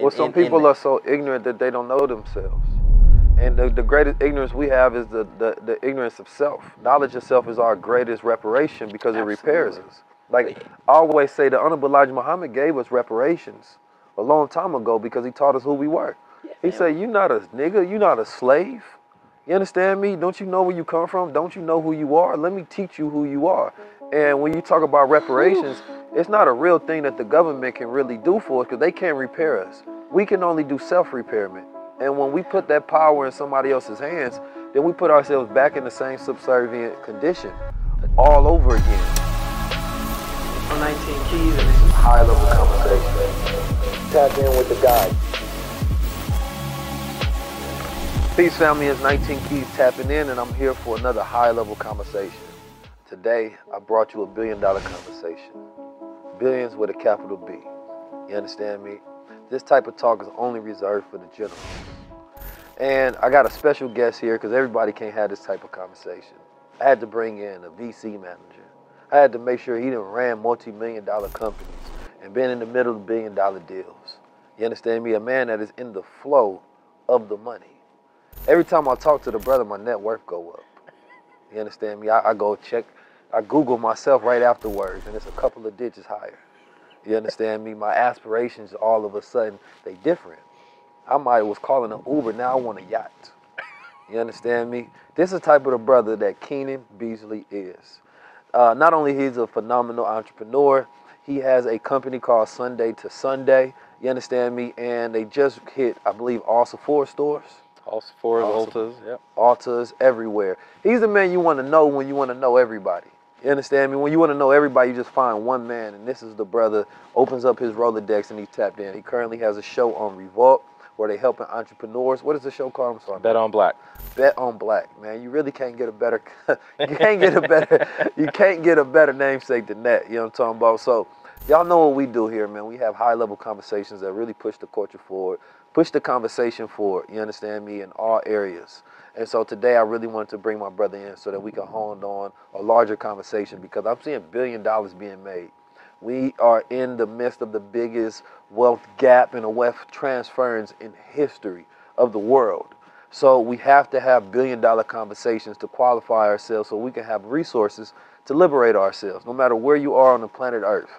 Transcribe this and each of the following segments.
And, well, some and- people and- are so ignorant that they don't know themselves. And the, the greatest ignorance we have is the, the, the ignorance of self. Knowledge of self is our greatest reparation because it repairs us. Like I always say, the Honorable Elijah Muhammad gave us reparations a long time ago because he taught us who we were. He said, "You not a nigga. You not a slave. You understand me? Don't you know where you come from? Don't you know who you are? Let me teach you who you are." And when you talk about reparations, it's not a real thing that the government can really do for us because they can't repair us. We can only do self-repairment. And when we put that power in somebody else's hands, then we put ourselves back in the same subservient condition all over again. on 19 keys and this is High level conversation. Tap in with the guy. Peace family, it's 19 Keys tapping in, and I'm here for another high level conversation. Today, I brought you a billion dollar conversation. Billions with a capital B. You understand me? This type of talk is only reserved for the generals. And I got a special guest here because everybody can't have this type of conversation. I had to bring in a VC manager. I had to make sure he done ran multi-million dollar companies and been in the middle of billion dollar deals. You understand me? A man that is in the flow of the money. Every time I talk to the brother, my net worth go up. You understand me? I, I go check, I Google myself right afterwards, and it's a couple of digits higher. You understand me? My aspirations all of a sudden they different. I might was calling an Uber, now I want a yacht. You understand me? This is the type of the brother that Keenan Beasley is. Uh, not only he's a phenomenal entrepreneur, he has a company called Sunday to Sunday. You understand me? And they just hit, I believe, all Sephora stores. all four Awesome. Ultas. Yep. Ultas everywhere. He's the man you want to know when you want to know everybody. You understand me? When you want to know everybody, you just find one man, and this is the brother. Opens up his Rolodex and he's tapped in. He currently has a show on Revolt where they helping entrepreneurs. What is the show called? I'm sorry. Bet on black. Bet on Black, man. You really can't get a better. you can't get a better. you can't get a better namesake than that. You know what I'm talking about? So, y'all know what we do here, man. We have high level conversations that really push the culture forward, push the conversation forward. You understand me in all areas. And so today, I really wanted to bring my brother in so that we can hone on a larger conversation because I'm seeing billion dollars being made. We are in the midst of the biggest wealth gap and wealth transference in history of the world. So we have to have billion dollar conversations to qualify ourselves so we can have resources to liberate ourselves. No matter where you are on the planet Earth,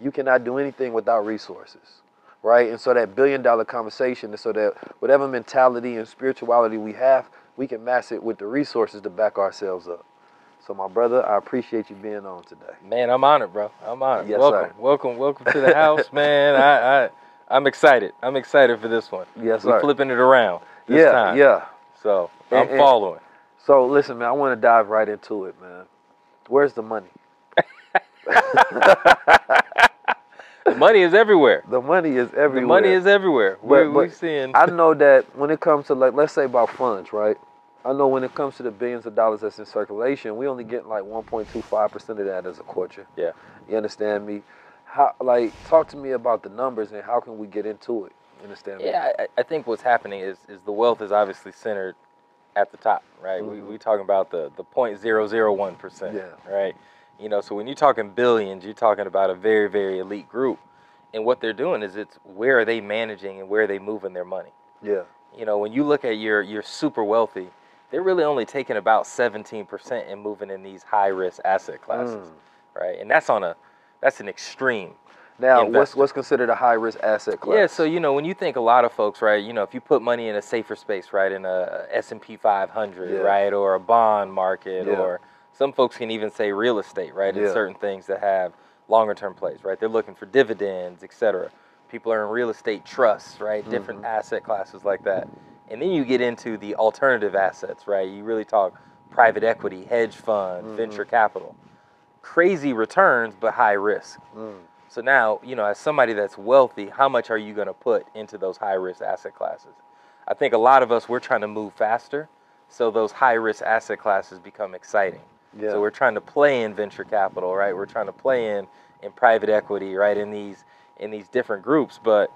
you cannot do anything without resources. Right? And so that billion dollar conversation is so that whatever mentality and spirituality we have, we can match it with the resources to back ourselves up. So my brother, I appreciate you being on today. Man, I'm honored, bro. I'm honored. Yes, welcome, sir. welcome, welcome to the house, man. I, I, I'm excited. I'm excited for this one. Yes, We're sir. flipping it around this yeah, time. yeah. So I'm and- following. So listen, man, I want to dive right into it, man. Where's the money? The money is everywhere. The money is everywhere. The money is everywhere. But- We're, but we're seeing. I know that when it comes to like, let's say about funds, right? I know when it comes to the billions of dollars that's in circulation, we only get like 1.25 percent of that as a culture. Yeah. You understand me? How like talk to me about the numbers and how can we get into it? You understand me? Yeah, I, I think what's happening is is the wealth is obviously centered at the top, right? We Mhm. we talking about the the point zero zero one percent, Yeah. right? You know, so when you're talking billions, you're talking about a very very elite group, and what they're doing is it's where are they managing and where are they moving their money. Yeah. You know, when you look at your your super wealthy, they're really only taking about 17% and moving in these high risk asset classes, Mm. right? And that's on a that's an extreme. Now, what's Investor. what's considered a high risk asset class? Yeah, so you know when you think a lot of folks, right? You know, if you put money in a safer space, right, in a S and P 500, Yeah. right, or a bond market, Yeah. or some folks can even say real estate, right, in certain things that have longer term plays, right? They're looking for dividends, et cetera. People are in real estate trusts, right? Different Mhm. asset classes like that, and then you get into the alternative assets, right? You really talk private equity, hedge fund, Mhm. venture capital. Crazy returns, but high risk. Mm. So now, you know, as somebody that's wealthy, how much are you going to put into those high risk asset classes? I think a lot of us we're trying to move faster, so those high risk asset classes become exciting. Yeah. So we're trying to play in venture capital, right? We're trying to play in in private equity, right? In these in these different groups, but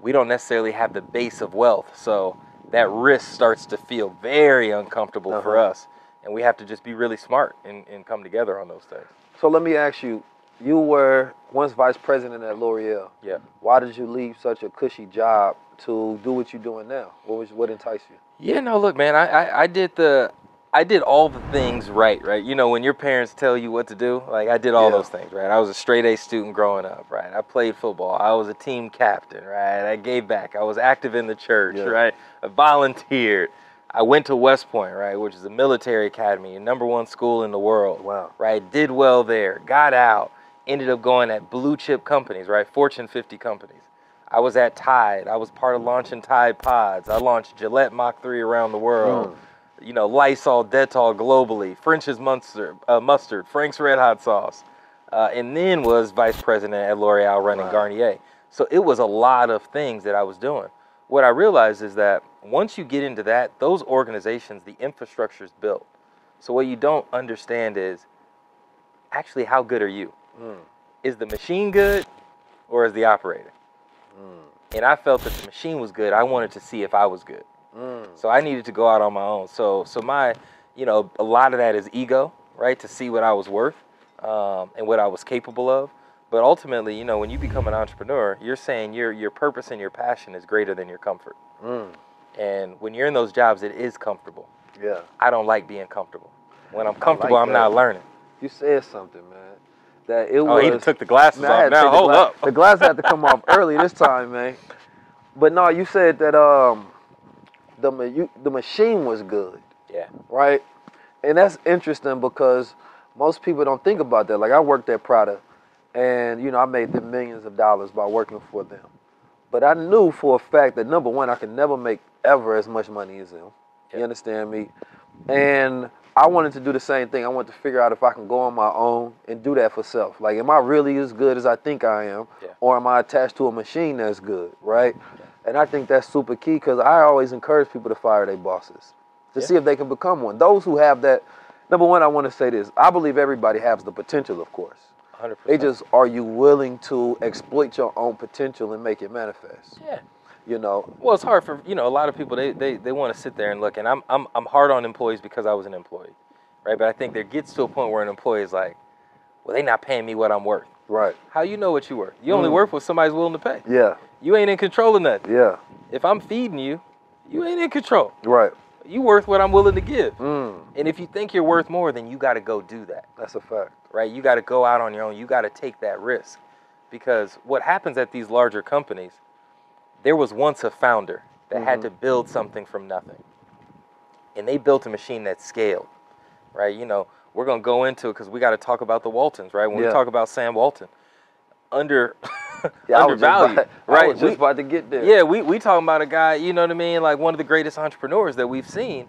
we don't necessarily have the base of wealth. So that risk starts to feel very uncomfortable for Uh-huh. us. And we have to just be really smart and, and come together on those things. So let me ask you, You were once vice president at L'Oreal. Yeah. Why did you leave such a cushy job to do what you're doing now? What was what enticed you? Yeah, no, look, man, I, I, I did the I did all the things right, right? You know, when your parents tell you what to do, like I did all Yeah. those things, right? I was a straight A student growing up, right? I played football. I was a team captain, right? I gave back. I was active in the church, Yeah. right? I volunteered. I went to West Point, right, which is a military academy, number one school in the world. Wow. Right? Did well there. Got out. Ended up going at blue chip companies, right? Fortune 50 companies. I was at Tide. I was part of launching Tide Pods. I launched Gillette Mach 3 around the world. Hmm. You know, Lysol, Dettol globally, French's mustard, uh, mustard, Frank's Red Hot sauce, uh, and then was vice president at L'Oreal running Right. Garnier. So it was a lot of things that I was doing. What I realized is that once you get into that, those organizations, the infrastructure is built. So what you don't understand is actually how good are you? Mm. Is the machine good or is the operator? Mm. And I felt that the machine was good. I wanted to see if I was good. Mm. So I needed to go out on my own. So so my, you know, a lot of that is ego, right? To see what I was worth um, and what I was capable of. But ultimately, you know, when you become an entrepreneur, you're saying your your purpose and your passion is greater than your comfort. Mm. And when you're in those jobs, it is comfortable. Yeah. I don't like being comfortable. When I'm comfortable, I'm not learning. You said something, man. That it Oh, was. he done took the glasses Man, off now. Hold gla- up. The glass had to come off early this time, man. But no, you said that um, the ma- the machine was good, Yeah. right? And that's interesting because most people don't think about that. Like I worked at Prada, and you know I made them millions of dollars by working for them. But I knew for a fact that number one, I could never make ever as much money as them. You understand me? And I wanted to do the same thing. I wanted to figure out if I can go on my own and do that for self. Like, am I really as good as I think I am, Yeah. or am I attached to a machine that's good, right? And I think that's super key because I always encourage people to fire their bosses to Yeah. see if they can become one. Those who have that, number one, I want to say this: I believe everybody has the potential, of course. 100%. They just are you willing to exploit your own potential and make it manifest? Yeah. You know, Well, it's hard for you know a lot of people. They they, they want to sit there and look, and I'm I'm I'm hard on employees because I was an employee, right? But I think there gets to a point where an employee is like, well, they not paying me what I'm worth. right? How you know what you worth? You only Mm. worth what somebody's willing to pay. Yeah, You ain't in control of nothing. yeah, If I'm feeding you, you ain't in control. right. You worth what I'm willing to give. Mm, And if you think you're worth more, then you got to go do that, that's a fact. right? You got to go out on your own. You got to take that risk, because what happens at these larger companies, there was once a founder that had Mhm. to build something from nothing, and they built a machine that scaled, right? You know, we're gonna go into it because we got to talk about the Waltons, right? When Yeah. we talk about Sam Walton, under Yeah, I was just undervalued, right? I was just We- about to get there. yeah, we we talking about a guy, you know what I mean, like one of the greatest entrepreneurs that we've seen.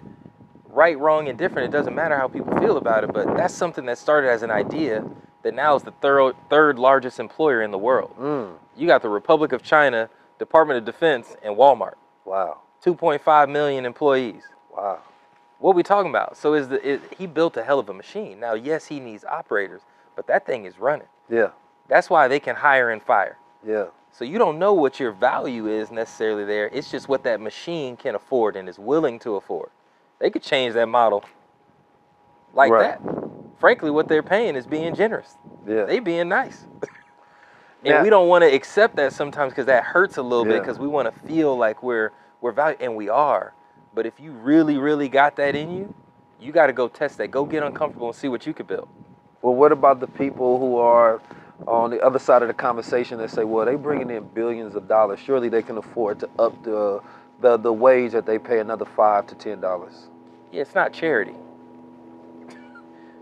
Right, wrong, and different. It doesn't matter how people feel about it, but that's something that started as an idea that now is the third third largest employer in the world. Mm, You got the Republic of China, Department of Defense, and Walmart. wow, 2.5 million employees. wow. What we talking about? So is the is, he built a hell of a machine. Now, yes, he needs operators, but that thing is running. Yeah, That's why they can hire and fire. Yeah, So you don't know what your value is necessarily there. It's just what that machine can afford and is willing to afford. They could change that model like Right. that. Frankly, what they're paying is being generous. yeah. They being nice. and we don't want to accept that sometimes because that hurts a little bit because we want to feel like we're we're valued and we are. But if you really, really got that in you, you got to go test that. Go get uncomfortable and see what you could build. Well, what about the people who are on the other side of the conversation they say, well, they bringing in billions of dollars. Surely they can afford to up the the, the wage that they pay another five to ten dollars. Yeah, it's not charity.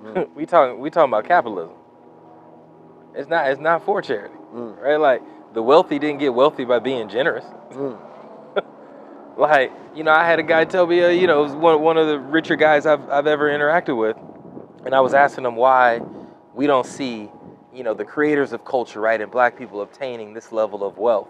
Mm. we talking we talking about capitalism. It's not it's not for charity, Mm. right? Like the wealthy didn't get wealthy by being generous. Mm. Like you know, I had a guy tell me, uh, you know, it was one one of the richer guys I've I've ever interacted with, and I was asking him why we don't see, you know, the creators of culture, right, and black people obtaining this level of wealth,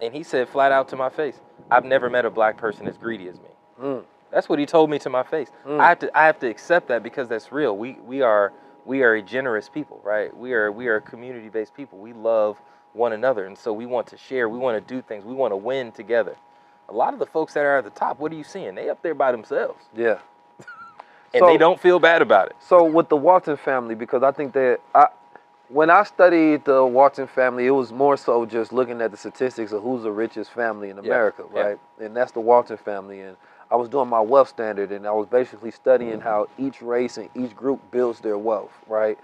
and he said flat out to my face, I've never met a black person as greedy as me. Mm. That's what he told me to my face. Mm. I have to I have to accept that because that's real. We we are we are a generous people, right? We are we are a community based people. We love one another, and so we want to share. We want to do things. We want to win together. A lot of the folks that are at the top, what are you seeing? They up there by themselves, Yeah. and So- they don't feel bad about it. So with the Walton family, because I think that I, when I studied the Walton family, it was more so just looking at the statistics of who's the richest family in America, yeah. right? And that's the Walton family. And I was doing my wealth standard, and I was basically studying how each race and each group builds their wealth, right?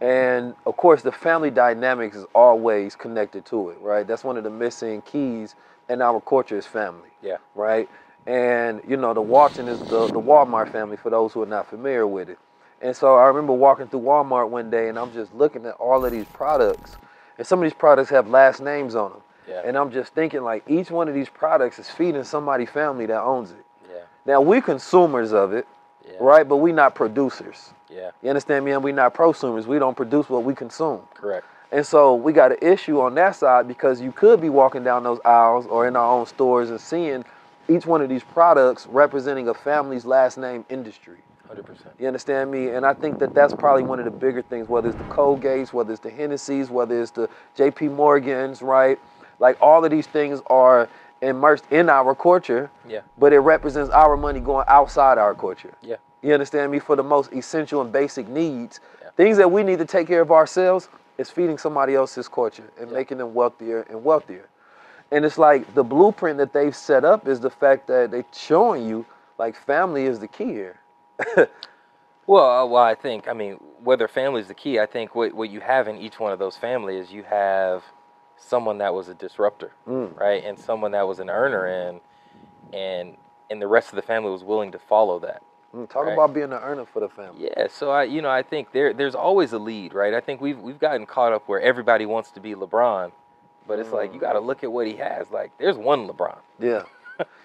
And of course, the family dynamics is always connected to it, right? That's one of the missing keys in our culture is family Yeah. right? And you know, the Walton is the, the Walmart family for those who are not familiar with it. And so I remember walking through Walmart one day and I'm just looking at all of these products. And some of these products have last names on them. Yeah. And I'm just thinking like each one of these products is feeding somebody family that owns it. Yeah. Now we consumers of it, Yeah. right? But we not producers. Yeah. You understand me? And we not prosumers. We don't produce what we consume. Correct. And so we got an issue on that side because you could be walking down those aisles or in our own stores and seeing each one of these products representing a family's last name industry. Hundred percent. You understand me? And I think that that's probably one of the bigger things, whether it's the Colgates, whether it's the Hennessy's, whether it's the J.P. Morgans, right? Like all of these things are immersed in our culture, Yeah. but it represents our money going outside our culture. Yeah. You understand me? For the most essential and basic needs, Yeah. things that we need to take care of ourselves is feeding somebody else's culture and Yeah. making them wealthier and wealthier. And it's like the blueprint that they've set up is the fact that they're showing you like family is the key here. Well, uh, well, I think I mean whether family is the key. I think what what you have in each one of those families, you have someone that was a disruptor, Mm. right, and someone that was an earner, and and and the rest of the family was willing to follow that. Mm, Talk Right. about being an earner for the family. Yeah, so I you know I think there there's always a lead, right? I think we've we've gotten caught up where everybody wants to be LeBron, but it's like you got to look at what he has. Like there's one LeBron. Yeah.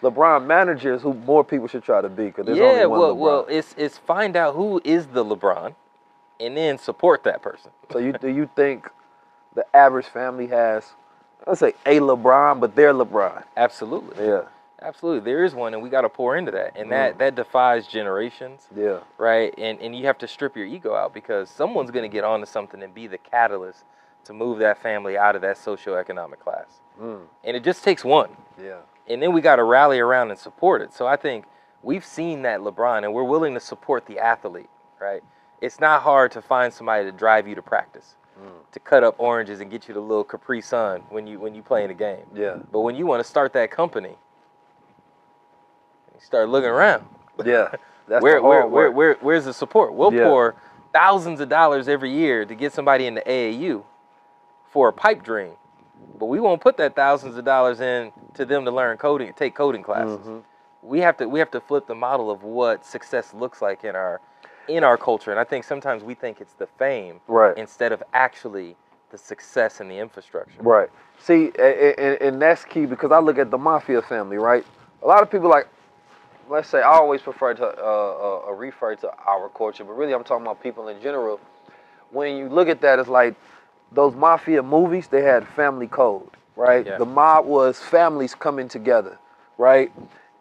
LeBron managers who more people should try to be because there's yeah, only one well, LeBron. well, it's it's find out who is the LeBron, and then support that person. so you do you think the average family has let's say a LeBron, but they're LeBron? Absolutely. Yeah. Absolutely, there is one, and we got to pour into that, and Mm. that that defies generations, Yeah. right? And and you have to strip your ego out because someone's going to get onto something and be the catalyst to move that family out of that socioeconomic class, Mm. and it just takes one, Yeah. And then we got to rally around and support it. So I think we've seen that LeBron, and we're willing to support the athlete, right? It's not hard to find somebody to drive you to practice, Mm. to cut up oranges and get you the little Capri Sun when you when you play in a game. Yeah. But when you want to start that company, you start looking around. Yeah. That's where, where, where, where, where's the support? We'll Yeah. pour thousands of dollars every year to get somebody in the AAU for a pipe dream, but we won't put that thousands of dollars in to them to learn coding, take coding classes. Mhm. We have to we have to flip the model of what success looks like in our in our culture, and I think sometimes we think it's the fame Right. instead of actually the success and the infrastructure. Right. See, and, and that's key because I look at the mafia family, right? A lot of people like, let's say, I always prefer to uh, uh, uh, refer to our culture, but really I'm talking about people in general. When you look at that, it's like those mafia movies, they had family code, right? Yeah. The mob was families coming together, right?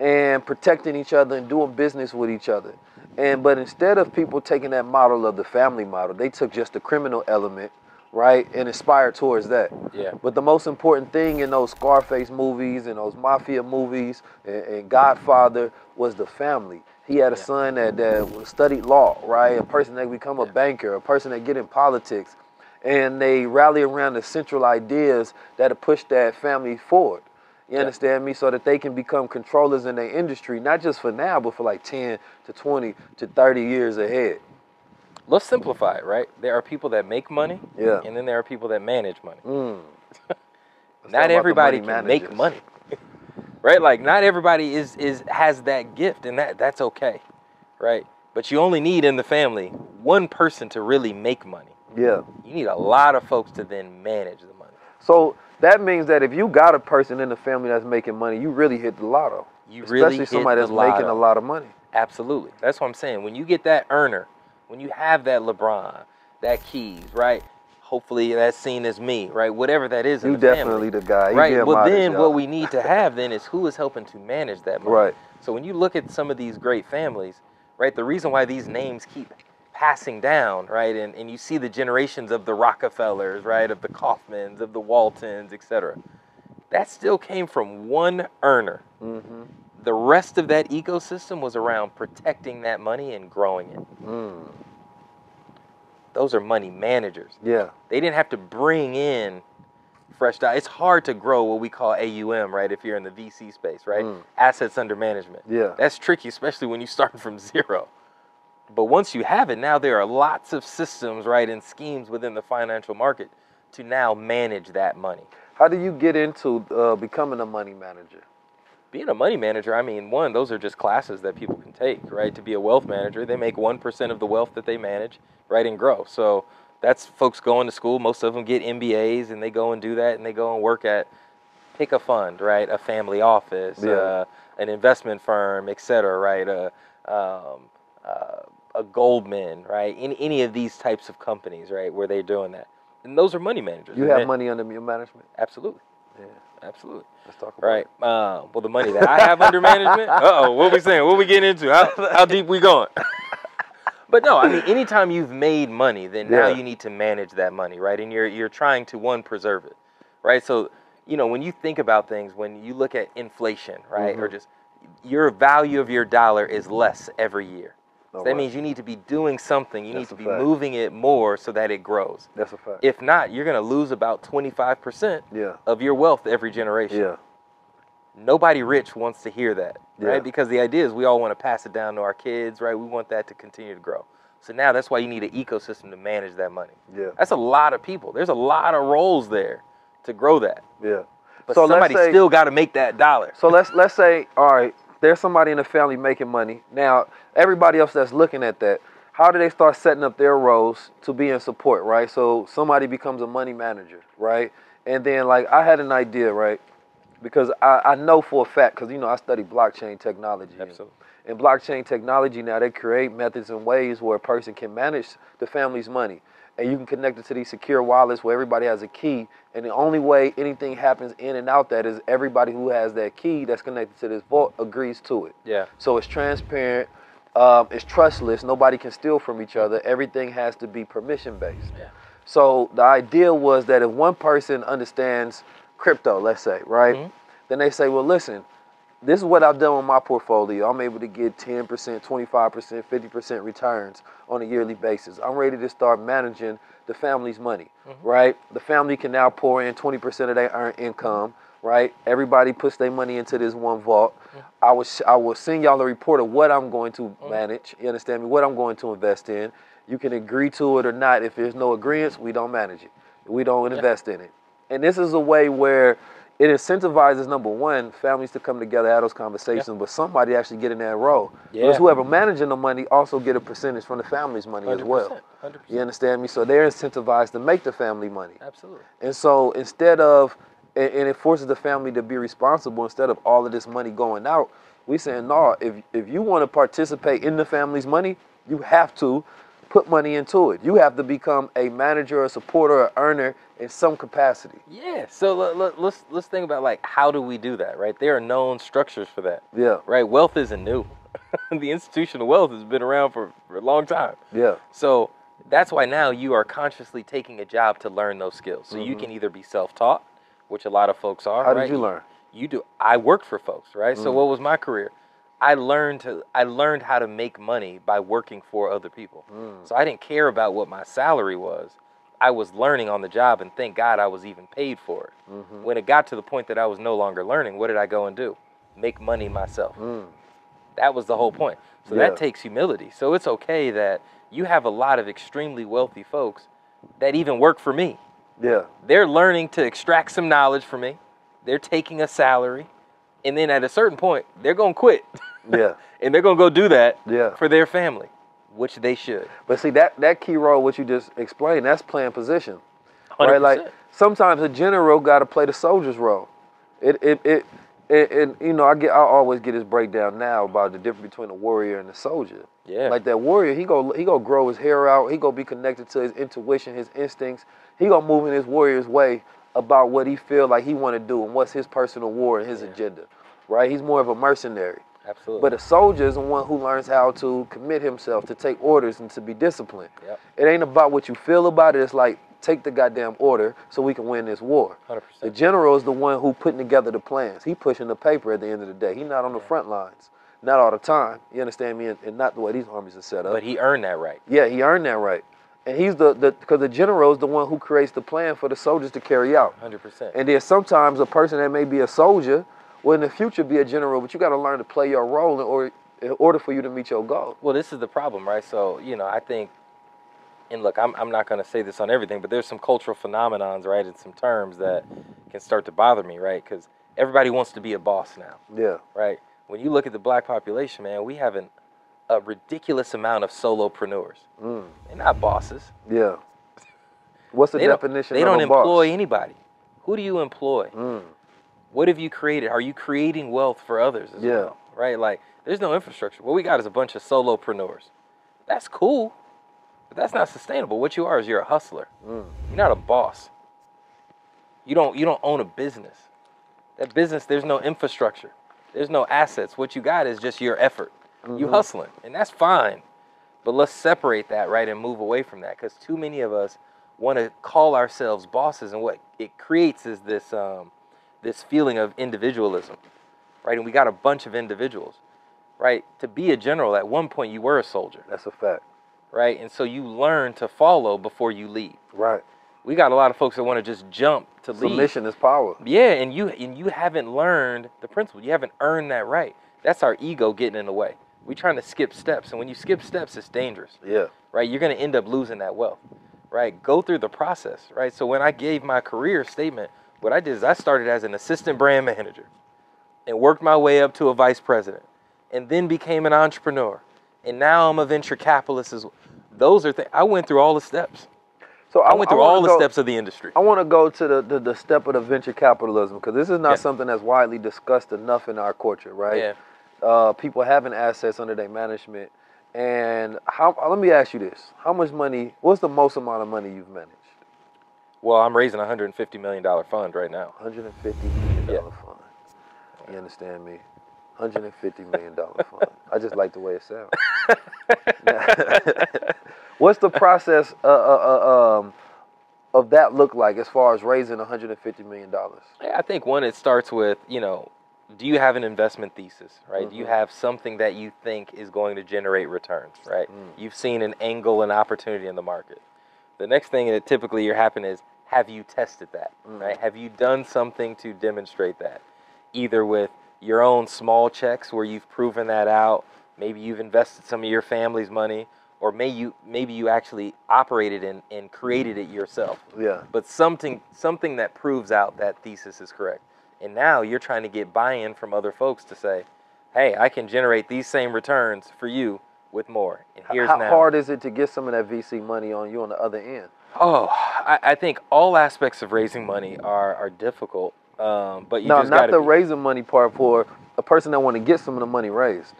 And protecting each other and doing business with each other. And but instead of people taking that model of the family model, they took just the criminal element, right, and inspired towards that. Yeah. But the most important thing in those Scarface movies and those mafia movies and, and Godfather was the family. He had a Yeah. son that, that studied law, right? A person that become a Yeah. banker, a person that get in politics, and they rally around the central ideas that have pushed that family forward. You Yeah. understand me? So that they can become controllers in their industry, not just for now, but for like 10 to 20 to 30 years ahead. Let's simplify it, right? There are people that make money, Yeah. and then there are people that manage money. Mm. Let's talk about not everybody money can make money right like not everybody is is has that gift and that that's okay right but you only need in the family one person to really make money Yeah. you need a lot of folks to then manage the money So that means that if you got a person in the family that's making money, you really hit the lotto. you Especially really hit somebody that's making a lot of money. absolutely that's what i'm saying when you get that earner when you have that lebron that keys right hopefully that's seen as me right whatever that is You the family. definitely the guy. You right well then what we need to have then is who is helping to manage that money Right. so when you look at some of these great families right the reason why these names keep passing down right and, and you see the generations of the rockefellers right of the kaufmans of the waltons etc that still came from one earner Mm-hmm. the rest of that ecosystem was around protecting that money and growing it Mm. those are money managers. Yeah. They didn't have to bring in fresh dollars. It's hard to grow what we call AUM, right? If you're in the VC space, right? Mm. Assets under management. Yeah. That's tricky, especially when you start from zero. But once you have it, now there are lots of systems, right, and schemes within the financial market to now manage that money. How do you get into uh, becoming a money manager? Being a money manager, I mean, one, those are just classes that people can take, right? To be a wealth manager, they make 1% of the wealth that they manage, right, and grow. So that's folks going to school. Most of them get MBAs and they go and do that and they go and work at, pick a fund, right? A family office, Yeah. uh, an investment firm, et cetera, right? A, um, uh, a Goldman, right? Any, any of these types of companies, right, where they're doing that. And those are money managers. You have money under your management? Absolutely. Yeah. Absolutely. Let's talk about Right. it. Uh, well, the money that I have under management. Uh oh. What we saying? What we getting into? How, how deep we going? but no, I mean, anytime you've made money, then now you need to manage that money, right? And you're you're trying to one preserve it, right? So you know when you think about things, when you look at inflation, right, or Mhm. just your value of your dollar is less every year. So that means you need to be doing something. You That's need to be fact. moving it more so that it grows. That's a fact. If not, you're going to lose about 25% yeah. of your wealth every generation Yeah. nobody rich wants to hear that, Yeah. right? Because the idea is we all want to pass it down to our kids, right? We want that to continue to grow. So now that's why you need an ecosystem to manage that money. Yeah. That's a lot of people. There's a lot of roles there to grow that. Yeah. But So somebody say- still got to make that dollar. So let's let's say, all right, there's somebody in the family making money. Now, everybody else that's looking at that, how do they start setting up their roles to be in support, right? So somebody becomes a money manager, right? And then like I had an idea, right? Because I, I know for a fact, because you know I study blockchain technology. and- Absolutely. in blockchain technology now they create methods and ways where a person can manage the family's money and you can connect it to these secure wallets where everybody has a key and the only way anything happens in and out that is everybody who has that key that's connected to this vault agrees to it Yeah. so it's transparent um, it's trustless nobody can steal from each other everything has to be permission based Yeah. so the idea was that if one person understands crypto, let's say, right, Mhm. then they say, well, listen, this is what I've done with my portfolio. I'm able to get 10%, 25%, 50% returns on a yearly basis. I'm ready to start managing the family's money, mm-hmm. right? The family can now pour in 20% of their earned income, right? Everybody puts their money into this one vault. Mm-hmm. I will sh- I will send y'all a report of what I'm going to mm-hmm. manage. You understand me? What I'm going to invest in. You can agree to it or not. If there's no agreement, we don't manage it. We don't invest in it. And this is a way where it incentivizes number one families to come together have those conversations, but somebody actually get in that role. Yeah. Because whoever managing the money also get a percentage from the family's money as well. 100%. You understand me? So they're incentivized to make the family money. Absolutely. And so instead of, and, and it forces the family to be responsible instead of all of this money going out, we saying, no, if, if you want to participate in the family's money, you have to put money into it. You have to become a manager, a supporter, a earner in some capacity. Yeah. So let, let, let's let's think about like how do we do that, right? There are known structures for that, Yeah, right? Wealth isn't new. the institution of wealth has been around for, for a long time. yeah, So that's why now you are consciously taking a job to learn those skills. So you can either be self-taught, which a lot of folks are. Mm-hmm. How did you learn? You do. I worked for folks, right? Mm. So what was my career? I learned to. I learned how to make money by working for other people. Mm. So I didn't care about what my salary was. I was learning on the job, and thank God I was even paid for it. Mhm. When it got to the point that I was no longer learning, what did I go and do? Make money myself. Mm. That was the whole point. So Yeah. that takes humility. So it's okay that you have a lot of extremely wealthy folks that even work for me. Yeah, They're learning to extract some knowledge from me. They're taking a salary. And then at a certain point, they're going to quit. yeah, and they're going to go do that yeah. for their family, which they should. But see that that key role, what you just explained, that's playing position. right? Like sometimes a general got to play the soldier's role. It it it. it you know, I get I always get this breakdown now about the difference between a warrior and a soldier. Yeah. Like that warrior, he go he go grow his hair out. He go be connected to his intuition, his instincts. He gonna move in his warrior's way about what he feel like he want to do and what's his personal war and his agenda. Right? He's more of a mercenary. Absolutely. But a soldier is the one who learns how to commit himself, to take orders, and to be disciplined. Yep. It ain't about what you feel about it. It's like take the goddamn order so we can win this war. 100%. The general is the one who putting together the plans. He pushing the paper at the end of the day. He not on the front lines, not all the time. You understand me? And, and not the way these armies are set up. But he earned that right. yeah, he earned that right. And he's the the because the general is the one who creates the plan for the soldiers to carry out. Hundred percent. And then sometimes a person that may be a soldier will in the future be a general, but you got to learn to play your role in order in order for you to meet your goal. Well, this is the problem, right? So, you know, I think, and look, I'm, I'm not going to say this on everything, but there's some cultural phenomenons, right, and some terms that can start to bother me, right? Because everybody wants to be a boss now, Yeah. right? When you look at the black population, man, we have an, a ridiculous amount of solopreneurs. Mm. They're not bosses. Yeah. What's the they don't, definition they of don't a boss? employ anybody. Who do you employ? Mm. What have you created? Are you creating wealth for others as Yeah. well? Right? Like, there's no infrastructure. What we got is a bunch of solopreneurs. That's cool, but that's not sustainable. What you are is you're a hustler. Mm. You're not a boss. You don't you don't own a business. That business, there's no infrastructure. There's no assets. What you got is just your effort. You Mhm. hustling, and that's fine. But let's separate that, right, and move away from that, because too many of us want to call ourselves bosses, and what it creates is this um, this feeling of individualism, right? And we got a bunch of individuals, right? To be a general, at one point you were a soldier, That's a fact. right? And so you learn to follow before you lead. Right. We got a lot of folks that want to just jump to lead. Submission is power. Yeah, and you and you haven't learned the principle. You haven't earned that right. That's our ego getting in the way. We trying to skip steps, and when you skip steps, it's dangerous, Yeah. right? You're going to end up losing that wealth, right? Go through the process, right? So when I gave my career statement, what I did is I started as an assistant brand manager, and worked my way up to a vice president, and then became an entrepreneur, and now I'm a venture capitalist. As well. Those are things I went through all the steps. So I went through wanna all the go- steps of the industry. I want to go to the, the, the step of the venture capitalism because this is not Yeah. something that's widely discussed enough in our culture, right? Yeah. Uh, people having assets under their management. And how? uh, Let me ask you this: How much money? What's the most amount of money you've managed? Well, I'm raising a 150 million dollar fund right now. 150 million dollar fund. You understand me? 150 million dollar fund. I just like the way it sounds. What's the process uh, uh, uh, um, of that look like as far as raising 150 million dollars? Yeah, I think one, it starts with, you know, do you have an investment thesis, right? Do you Mhm. have something that you think is going to generate returns, right? Mm. You've seen an angle and opportunity in the market. The next thing that typically you're happen is, have you tested that, Mm. right? Have you done something to demonstrate that? Either with your own small checks where you've proven that out, maybe you've invested some of your family's money, or may you maybe you actually operated and, and created it yourself Yeah. but something something that proves out that thesis is correct. And now you're trying to get buy-in from other folks to say, "Hey, I can generate these same returns for you with more." And here's How now. hard is it to get some of that VC money on you on the other end? Oh, I, I think all aspects of raising money are are difficult. Um, but you no, not the be- raising money part for a person that want to get some of the money raised.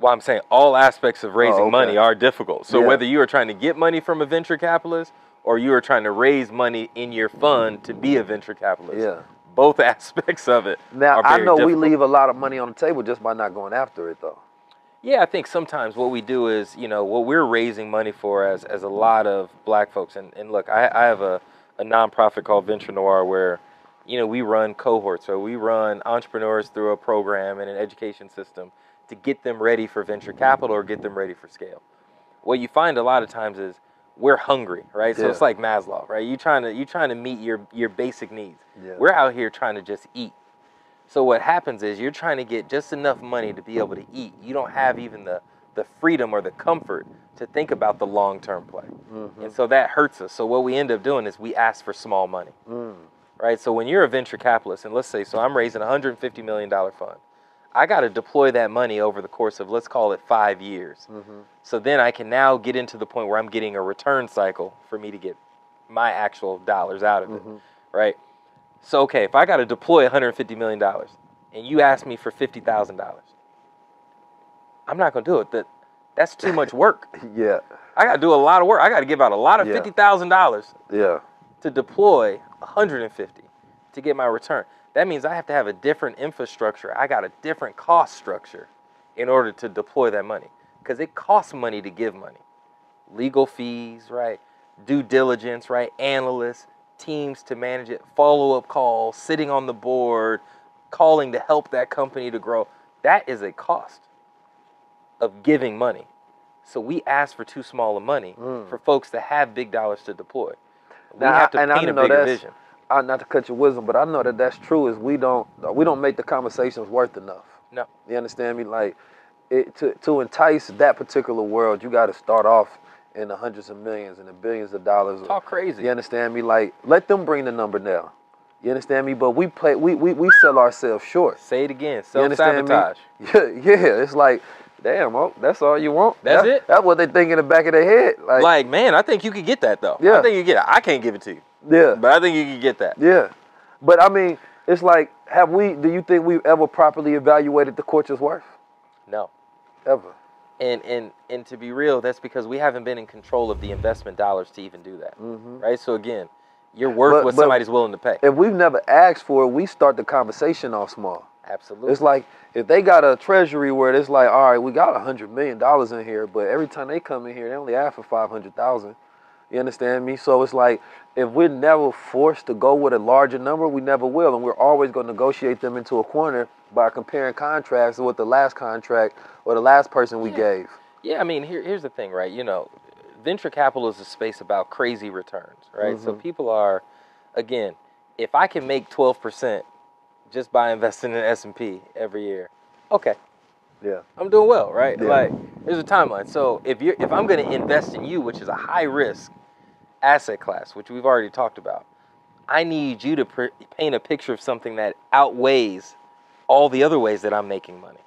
Well, I'm saying all aspects of raising Oh, okay. money are difficult. So Yeah. whether you are trying to get money from a venture capitalist or you are trying to raise money in your fund to be a venture capitalist, Yeah. both aspects of it. Now I know we leave a lot of money on the table just by not going after it though. Yeah, I think sometimes what we do is, you know, what we're raising money for as, as a lot of black folks. And, and look, I, I have a, a nonprofit called Venture Noir where, you know, we run cohorts. So we run entrepreneurs through a program and an education system to get them ready for venture capital or get them ready for scale. What you find a lot of times is we're hungry, right? So it's like Maslow, right? You trying to you trying to meet your your basic needs. Yeah. We're out here trying to just eat. So what happens is you're trying to get just enough money to be able to eat. You don't have even the the freedom or the comfort to think about the long term play. Mhm. And so that hurts us. So what we end up doing is we ask for small money, Mm. right? So when you're a venture capitalist, and let's say, so I'm raising a $150 million fund, I got to deploy that money over the course of, let's call it five years. Mhm. So then I can now get into the point where I'm getting a return cycle for me to get my actual dollars out of it, Mhm. right? So, okay, if I got to deploy $150 million and you ask me for $50,000, I'm not going to do it. That, that's too much work. Yeah. I got to do a lot of work. I got to give out a lot of Yeah. $50,000 Yeah. to deploy 150 to get my return. That means I have to have a different infrastructure. I got a different cost structure in order to deploy that money because it costs money to give money. Legal fees, right? Due diligence, right? Analysts, teams to manage it, follow-up calls, sitting on the board, calling to help that company to grow. That is a cost of giving money. So we ask for too small of money Mm. for folks that have big dollars to deploy. We Now, have to and I paint a know bigger vision. I, not to cut your wisdom, but I know that that's true. Is we don't we don't make the conversations worth enough. No. You understand me? Like, it, to to entice that particular world, you got to start off in the hundreds of millions and the billions of dollars. Talk crazy. You understand me? Like, let them bring the number down. You understand me? But we play we we, we sell ourselves short. Say it again. Self sabotage. Yeah, yeah. It's like, damn, oh, that's all you want. That's That- it? That's what they think in the back of their head. Like, Like, man, I think you could get that though. Yeah. I think you get it. I can't give it to you, yeah, but I think you could get that. yeah. But I mean, it's like, have we? Do you think we've ever properly evaluated the Court's worth? No. Ever? And and and to be real, that's because we haven't been in control of the investment dollars to even do that. Mhm. Right? So again, you're worth But- what but- somebody's willing to pay. If we've never asked for it, we start the conversation off small. Absolutely. It's like if they got a treasury where it's like, all right, we got a hundred million dollars in here, but every time they come in here, they only ask for five hundred thousand. You understand me? So it's like if we're never forced to go with a larger number, we never will, and we're always going to negotiate them into a corner by comparing contracts with the last contract or the last person we Yeah. gave. Yeah, I mean, here, here's the thing, right? You know, venture capital is a space about crazy returns, right? So Mhm. people are, again, if I can make 12% just by investing in S and P every year, okay, Yeah. I'm doing well, right? Yeah. Like, there's a timeline. So if you're, if I'm going to invest in you, which is a high risk asset class, which we've already talked about, I need you to pr- paint a picture of something that outweighs all the other ways that I'm making money.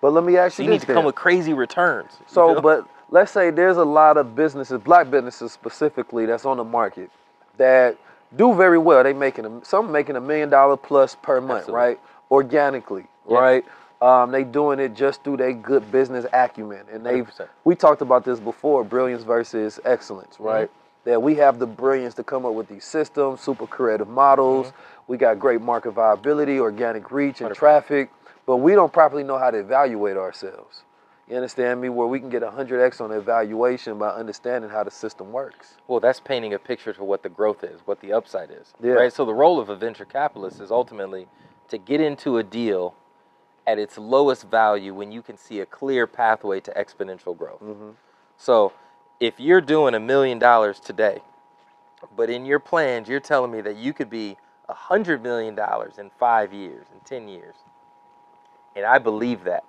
But let me ask So you you need to come with crazy returns. you So, but let's say there's a lot of businesses, black businesses specifically, that's on the market that do very well. They making a, some making a million dollar plus per month, Absolutely. right? Organically, Yeah. right? Um, they doing it just through their good business acumen, and they 100%. we talked about this before: brilliance versus excellence, Mm-hmm. right? That we have the brilliance to come up with these systems, super creative models. Mm-hmm. We got great market viability, organic reach, and 100%. traffic, but we don't properly know how to evaluate ourselves. You understand me? Where we can get 100x on evaluation by understanding how the system works. Well, that's painting a picture to what the growth is, what the upside is. Yeah. Right? So the role of a venture capitalist is ultimately to get into a deal at its lowest value when you can see a clear pathway to exponential growth. Mhm. So if you're doing a million dollars today, but in your plans you're telling me that you could be a hundred million dollars in five years, in ten years, and I believe that,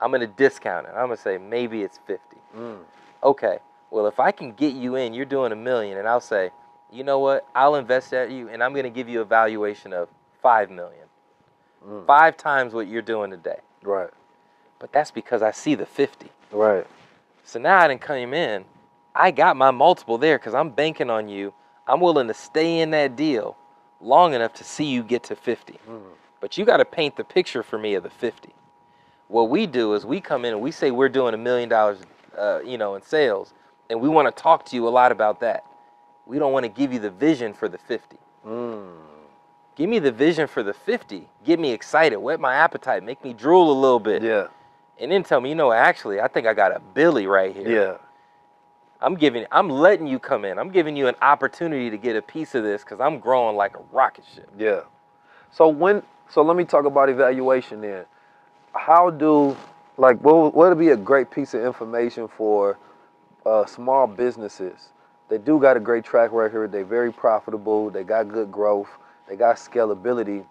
I'm gonna discount it. I'm gonna say maybe it's fifty Mm. okay, well, if I can get you in, you're doing a million, and I'll say, you know what, I'll invest at you, and I'm going to give you a valuation of five million, Mm. five times what you're doing today. Right. But that's because I see the 50. Right. So now I didn't come in, I got my multiple there because I'm banking on you. I'm willing to stay in that deal long enough to see you get to 50. Mm. But you got to paint the picture for me of the 50. What we do is we come in and we say we're doing a million dollars, uh, you know, in sales, and we want to talk to you a lot about that. We don't want to give you the vision for the 50. Mm. Give me the vision for the 50. Get me excited, whet my appetite, make me drool a little bit, Yeah. and then tell me, you know, actually, I think I got a Billy right here. Yeah. I'm giving, I'm letting you come in. I'm giving you an opportunity to get a piece of this because I'm growing like a rocket ship. Yeah. So when so let me talk about evaluation then. How do like what would be a great piece of information for uh, small businesses? They do got a great track record. They're very profitable. They got good growth. They got scalability,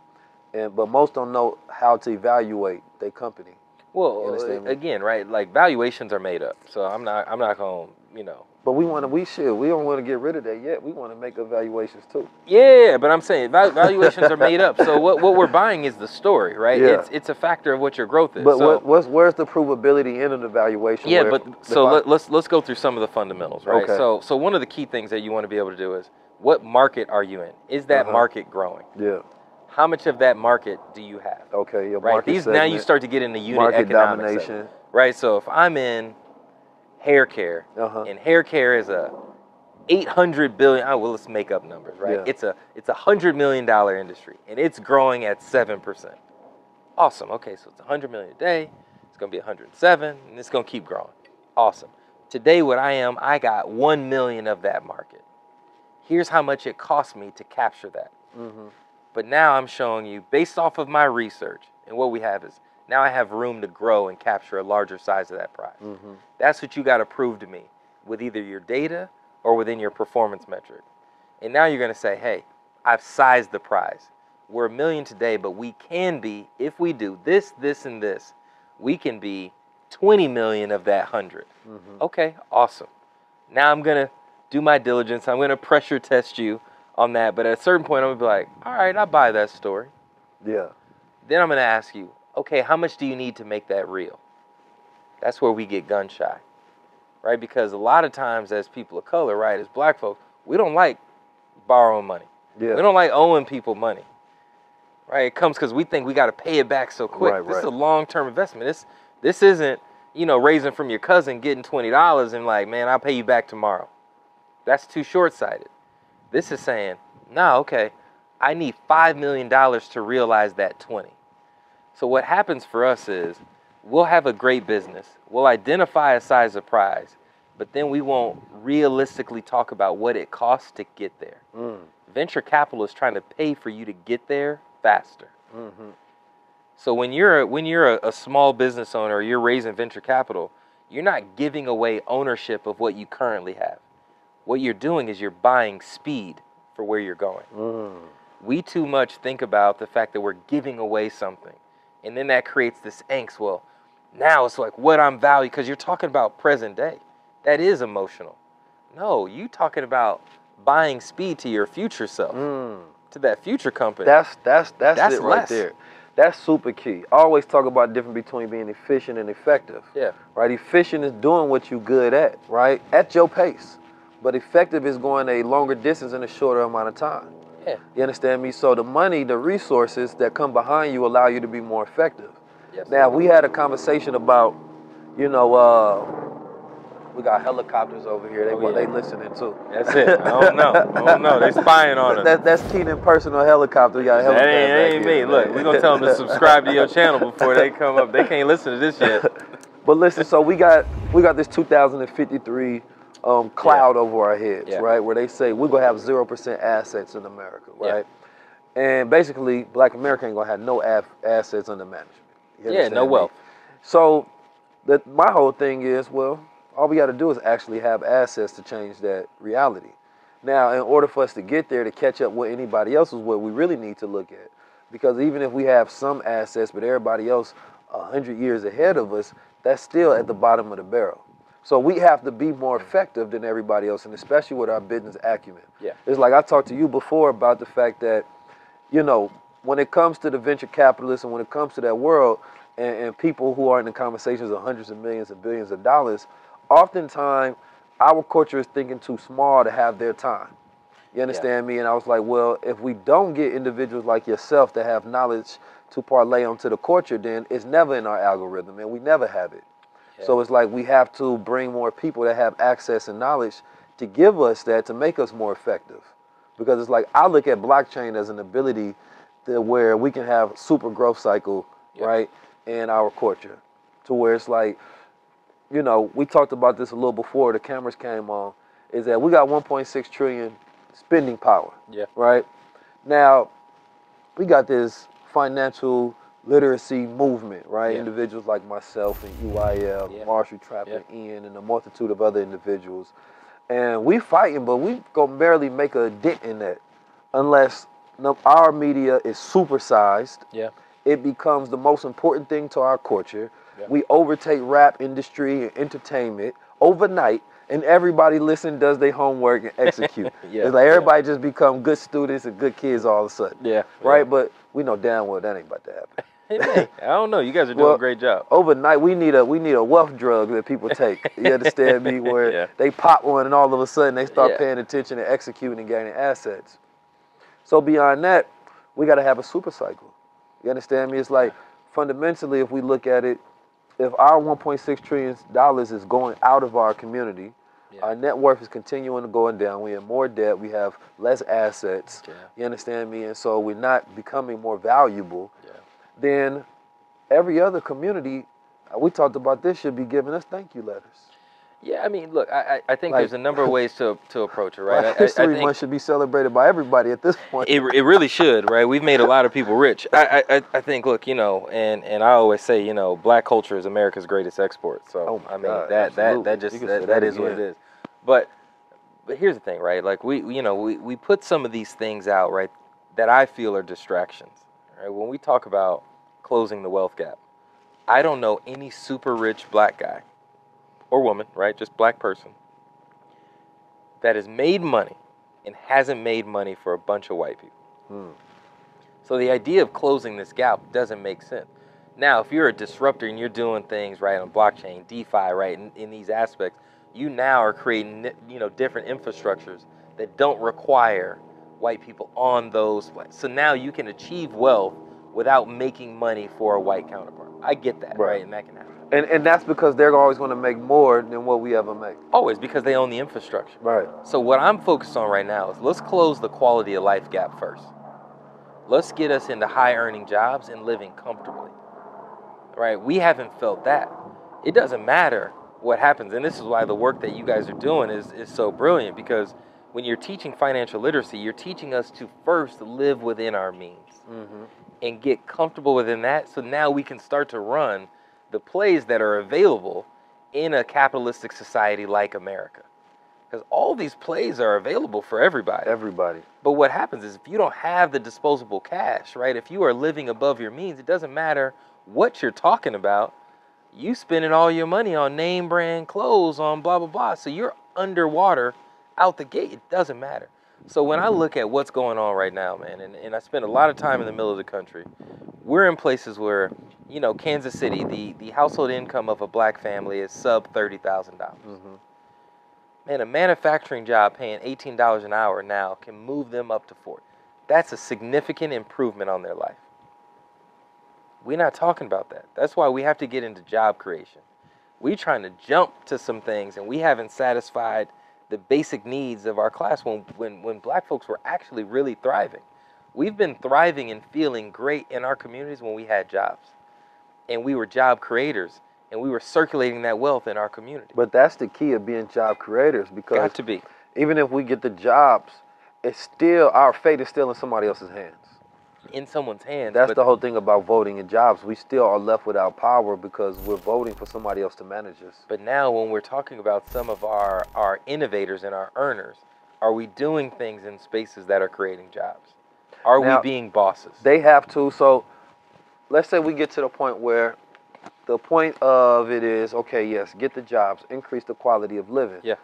and but most don't know how to evaluate their company. Well, again, right? Like valuations are made up, so I'm not, I'm not gonna, you know. But we want to we should we don't want to get rid of that yet. We want to make evaluations too. Yeah, but I'm saying valuations are made up. So what, what we're buying is the story, right? Yeah. It's it's a factor of what your growth is. But so, what what's where's the provability in an evaluation? yeah, but if so I- let, let's let's go through some of the fundamentals, right? Okay. So so one of the key things that you want to be able to do is what market are you in? Is that Uh-huh. market growing? yeah. How much of that market do you have? Okay, your Right. market These now you start to get into unit market economics, of domination. right? So if I'm in hair care, Uh-huh. and hair care is a 800 billion oh, well let's make up numbers right Yeah. it's a it's a hundred million dollar industry and it's growing at 7% awesome okay so it's 100 million a day it's going to be 107 and it's going to keep growing awesome today what i am i got 1 million of that market here's how much it cost me to capture that hmm but now i'm showing you based off of my research And what we have is now I have room to grow and capture a larger size of that prize. Mm-hmm. That's what you got to prove to me with either your data or within your performance metric. And now you're going to say, hey, I've sized the prize. We're a million today, but we can be, if we do this, this, and this, we can be 20 million of that 100. Mm-hmm. Okay, awesome. Now I'm going to do my diligence. I'm going to pressure test you on that. But at a certain point, I'm going to be like, all right, I buy that story. Yeah. Then I'm going to ask you, okay, how much do you need to make that real? That's where we get gun shy, right? Because a lot of times, as people of color, right, as black folks, we don't like borrowing money. Yeah. We don't like owing people money, right? It comes because we think we got to pay it back so quick. Right, this is a long-term investment. This this isn't you know raising from your cousin, getting twenty dollars, and like, man, I'll pay you back tomorrow. That's too short-sighted. This is saying, no, okay, I need five million dollars to realize that twenty. So what happens for us is we'll have a great business. We'll identify a size of prize, but then we won't realistically talk about what it costs to get there. Mm. Venture capital is trying to pay for you to get there faster. Mm-hmm. So when you're when you're a, a small business owner, or you're raising venture capital, you're not giving away ownership of what you currently have. What you're doing is you're buying speed for where you're going. Mm. We too much think about the fact that we're giving away something. And then that creates this angst. Well, now it's like what I'm valued because you're talking about present day. That is emotional. No, you talking about buying speed to your future self, Mm. to that future company. That's that's that's, That's it right less. there. That's super key. I always talk about the difference between being efficient and effective. yeah. Right? Efficient is doing what you're good at, right? At your pace. But effective is going a longer distance in a shorter amount of time. Yeah. You understand me? So the money, the resources that come behind you allow you to be more effective. Yes. Now we had a conversation about, you know, uh, we got helicopters over here. They Oh, yeah. they listening too. That's it. I don't know. I don't know. They spying on us. That, that's Keenan personal helicopter. We got a That ain't, that ain't here, me. Look, we're gonna tell them to subscribe to your channel before they come up. They can't listen to this yet. But listen, so we got we got this 2053 um, cloud over our heads, Yeah. right? Where they say we're gonna have zero percent assets in America, Yeah. right? And basically, Black America ain't gonna have no af- assets under management. Yeah, no me? wealth. So, the, my whole thing is, well, all we got to do is actually have assets to change that reality. Now, in order for us to get there to catch up with anybody else is what we really need to look at. Because even if we have some assets, but everybody else a hundred years ahead of us, that's still at the bottom of the barrel. So we have to be more effective than everybody else, and especially with our business acumen. Yeah. It's like I talked to you before about the fact that, you know, when it comes to the venture capitalists and when it comes to that world, and, and people who are in the conversations of hundreds of millions and billions of dollars, oftentimes our culture is thinking too small to have their time. You understand me? And I was like, well, if we don't get individuals like yourself that have knowledge to parlay onto the culture, then it's never in our algorithm and we never have it. So it's like we have to bring more people that have access and knowledge to give us that to make us more effective. Because it's like I look at blockchain as an ability to where we can have super growth cycle, Yeah. right, in our culture. To where it's like, you know, we talked about this a little before the cameras came on, is that we got 1.6 trillion spending power Yeah. right? Now, we got this financial literacy movement, right? Yeah. Individuals like myself and EYL, Yeah. Marshall Trap and Ian, and a multitude of other individuals. And we fighting, but we gonna barely make a dent in that unless our media is supersized. Yeah. It becomes the most important thing to our culture. Yeah. We overtake rap industry and entertainment overnight, and everybody listen, does their homework and execute. Yeah, It's like yeah. everybody just become good students and good kids all of a sudden. Yeah. Right? But we know damn well that ain't about to happen. Hey, man, I don't know. You guys are doing Well, a great job. Overnight, we need a we need a wealth drug that people take. You understand me? Where Yeah. they pop one and all of a sudden they start Yeah. paying attention and executing and gaining assets. So beyond that, we got to have a super cycle. You understand me? It's like fundamentally, if we look at it, if our 1.6 trillion dollars is going out of our community, Yeah. our net worth is continuing to going down. We have more debt. We have less assets. Yeah. You understand me? And so we're not becoming more valuable. Yeah. Then every other community, uh, we talked about this, should be giving us thank you letters. Yeah, I mean, look, I, I think Like- there's a number of ways to to approach it, right? I, I History think Month should be celebrated by everybody at this point. it, it really should, right? We've made a lot of people rich. I, I, I- think, look, you know, and, and I always say, you know, black culture is America's greatest export. So Oh I mean, God, that that absolutely. that just that, that that is what it is. But but here's the thing, right? Like we- you know, we, we put some of these things out, right, that I feel are distractions. Right? When we talk about closing the wealth gap, I don't know any super rich black guy or woman, right, just black person that has made money and hasn't made money for a bunch of white people. Hmm. So the idea of closing this gap doesn't make sense. Now, if you're a disruptor and you're doing things right on blockchain, DeFi, right, in, in these aspects, you now are creating you know different infrastructures that don't require white people on those. pla- So now you can achieve wealth without making money for a white counterpart. I get that, Right. right, and that can happen. And and that's because they're always going to make more than what we ever make. Always because they own the infrastructure. Right. So what I'm focused on right now is let's close the quality of life gap first. Let's get us into high earning jobs and living comfortably. Right? We haven't felt that. It doesn't matter what happens. And this is why the work that you guys are doing is, is so brilliant because when you're teaching financial literacy, you're teaching us to first live within our means Mm-hmm. and get comfortable within that so now we can start to run the plays that are available in a capitalistic society like America. Because all these plays are available for everybody. Everybody. But what happens is if you don't have the disposable cash, right? If you are living above your means, it doesn't matter what you're talking about. You spending all your money on name brand clothes, on blah blah blah. So you're underwater out the gate. It doesn't matter. So when I look at what's going on right now, man, and, and I spend a lot of time in the middle of the country, we're in places where, you know, Kansas City, the, the household income of a black family is sub thirty thousand dollars. Mm-hmm. Man, a manufacturing job paying eighteen dollars an hour now can move them up to forty. That's a significant improvement on their life. We're not talking about that. That's why we have to get into job creation. We're trying to jump to some things, and we haven't satisfied the basic needs of our class when, when, when black folks were actually really thriving. We've been thriving and feeling great in our communities when we had jobs. And we were job creators, and we were circulating that wealth in our community. But that's the key of being job creators because Got to be. even if we get the jobs, it's still our fate is still in somebody else's hands. In someone's hands. That's but, the whole thing about voting and jobs. We still are left without power because we're voting for somebody else to manage us. but now when we're talking about some of our, our innovators and our earners, are we doing things in spaces that are creating jobs? Are Now, we being bosses? They have to. So let's say we get to the point where the point of it is okay, yes, get the jobs, increase the quality of living. Yeah.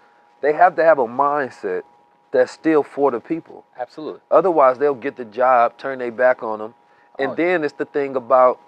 They have to have a mindset that's still for the people. Absolutely. Otherwise, they'll get the job, turn their back on them. And Oh. then it's the thing about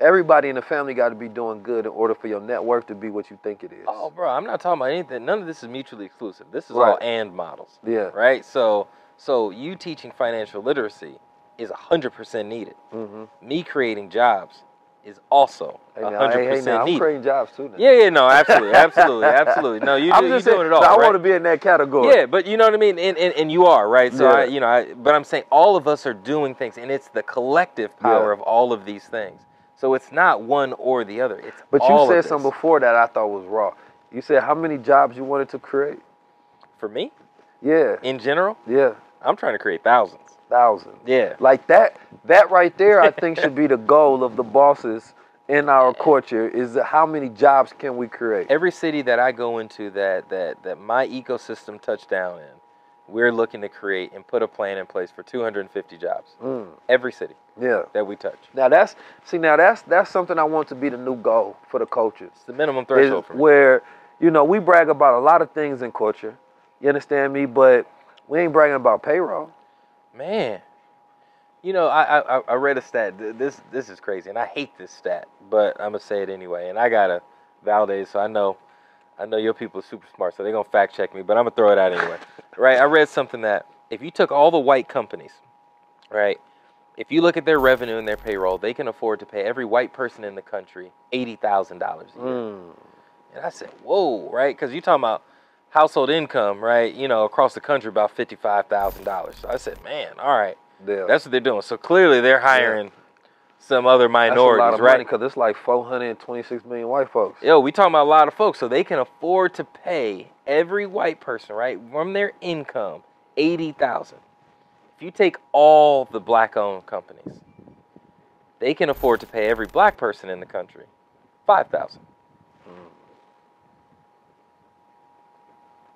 everybody in the family got to be doing good in order for your network to be what you think it is. Oh, bro, I'm not talking about anything. None of this is mutually exclusive. This is all and models, Yeah. right? So, so you teaching financial literacy is 100% needed. Mm-hmm. Me creating jobs is also Hey, 100% hey, hey, now, I'm creating jobs too. Now. Yeah, yeah, no, absolutely, absolutely, absolutely. No, you, I'm just you're saying, doing it all. I right? want to be in that category. Yeah, but you know what I mean, and and, and you are right. So I, you know, I, but I'm saying all of us are doing things, and it's the collective power Yeah. of all of these things. So it's not one or the other. It's But you said something before that I thought was raw. You said how many jobs you wanted to create? for me Yeah, in general. yeah, I'm trying to create thousands. Thousands. Yeah, Like that. That right there, I think should be the goal of the bosses in our culture. Is how many jobs can we create? every city that I go into that that that my ecosystem touched down in, we're looking to create and put a plan in place for 250 jobs. Mm, Every city yeah. that we touch. Now that's see now that's that's something I want to be the new goal for the cultures. It's the minimum threshold for me. where you know we brag about a lot of things in culture. You understand me? But we ain't bragging about payroll. Man, you know, I, I I read a stat. This this is crazy, and I hate this stat, but I'm gonna say it anyway. And I gotta validate, so I know, I know your people are super smart, so they're gonna fact check me. But I'm gonna throw it out anyway, right? I read something that if you took all the white companies, right, if you look at their revenue and their payroll, they can afford to pay every white person in the country eighty thousand dollars a year. Mm. And I said, whoa, right? Because you're talking about household income, right, you know, across the country about $55,000. So I said, man, all right. Yeah. That's what they're doing. So clearly they're hiring yeah. some other minorities, right? Because it's like 426 million white folks. Yo, we talking about a lot of folks. So they can afford to pay every white person, right, from their income, 80000 If you take all the black owned companies, they can afford to pay every black person in the country 5000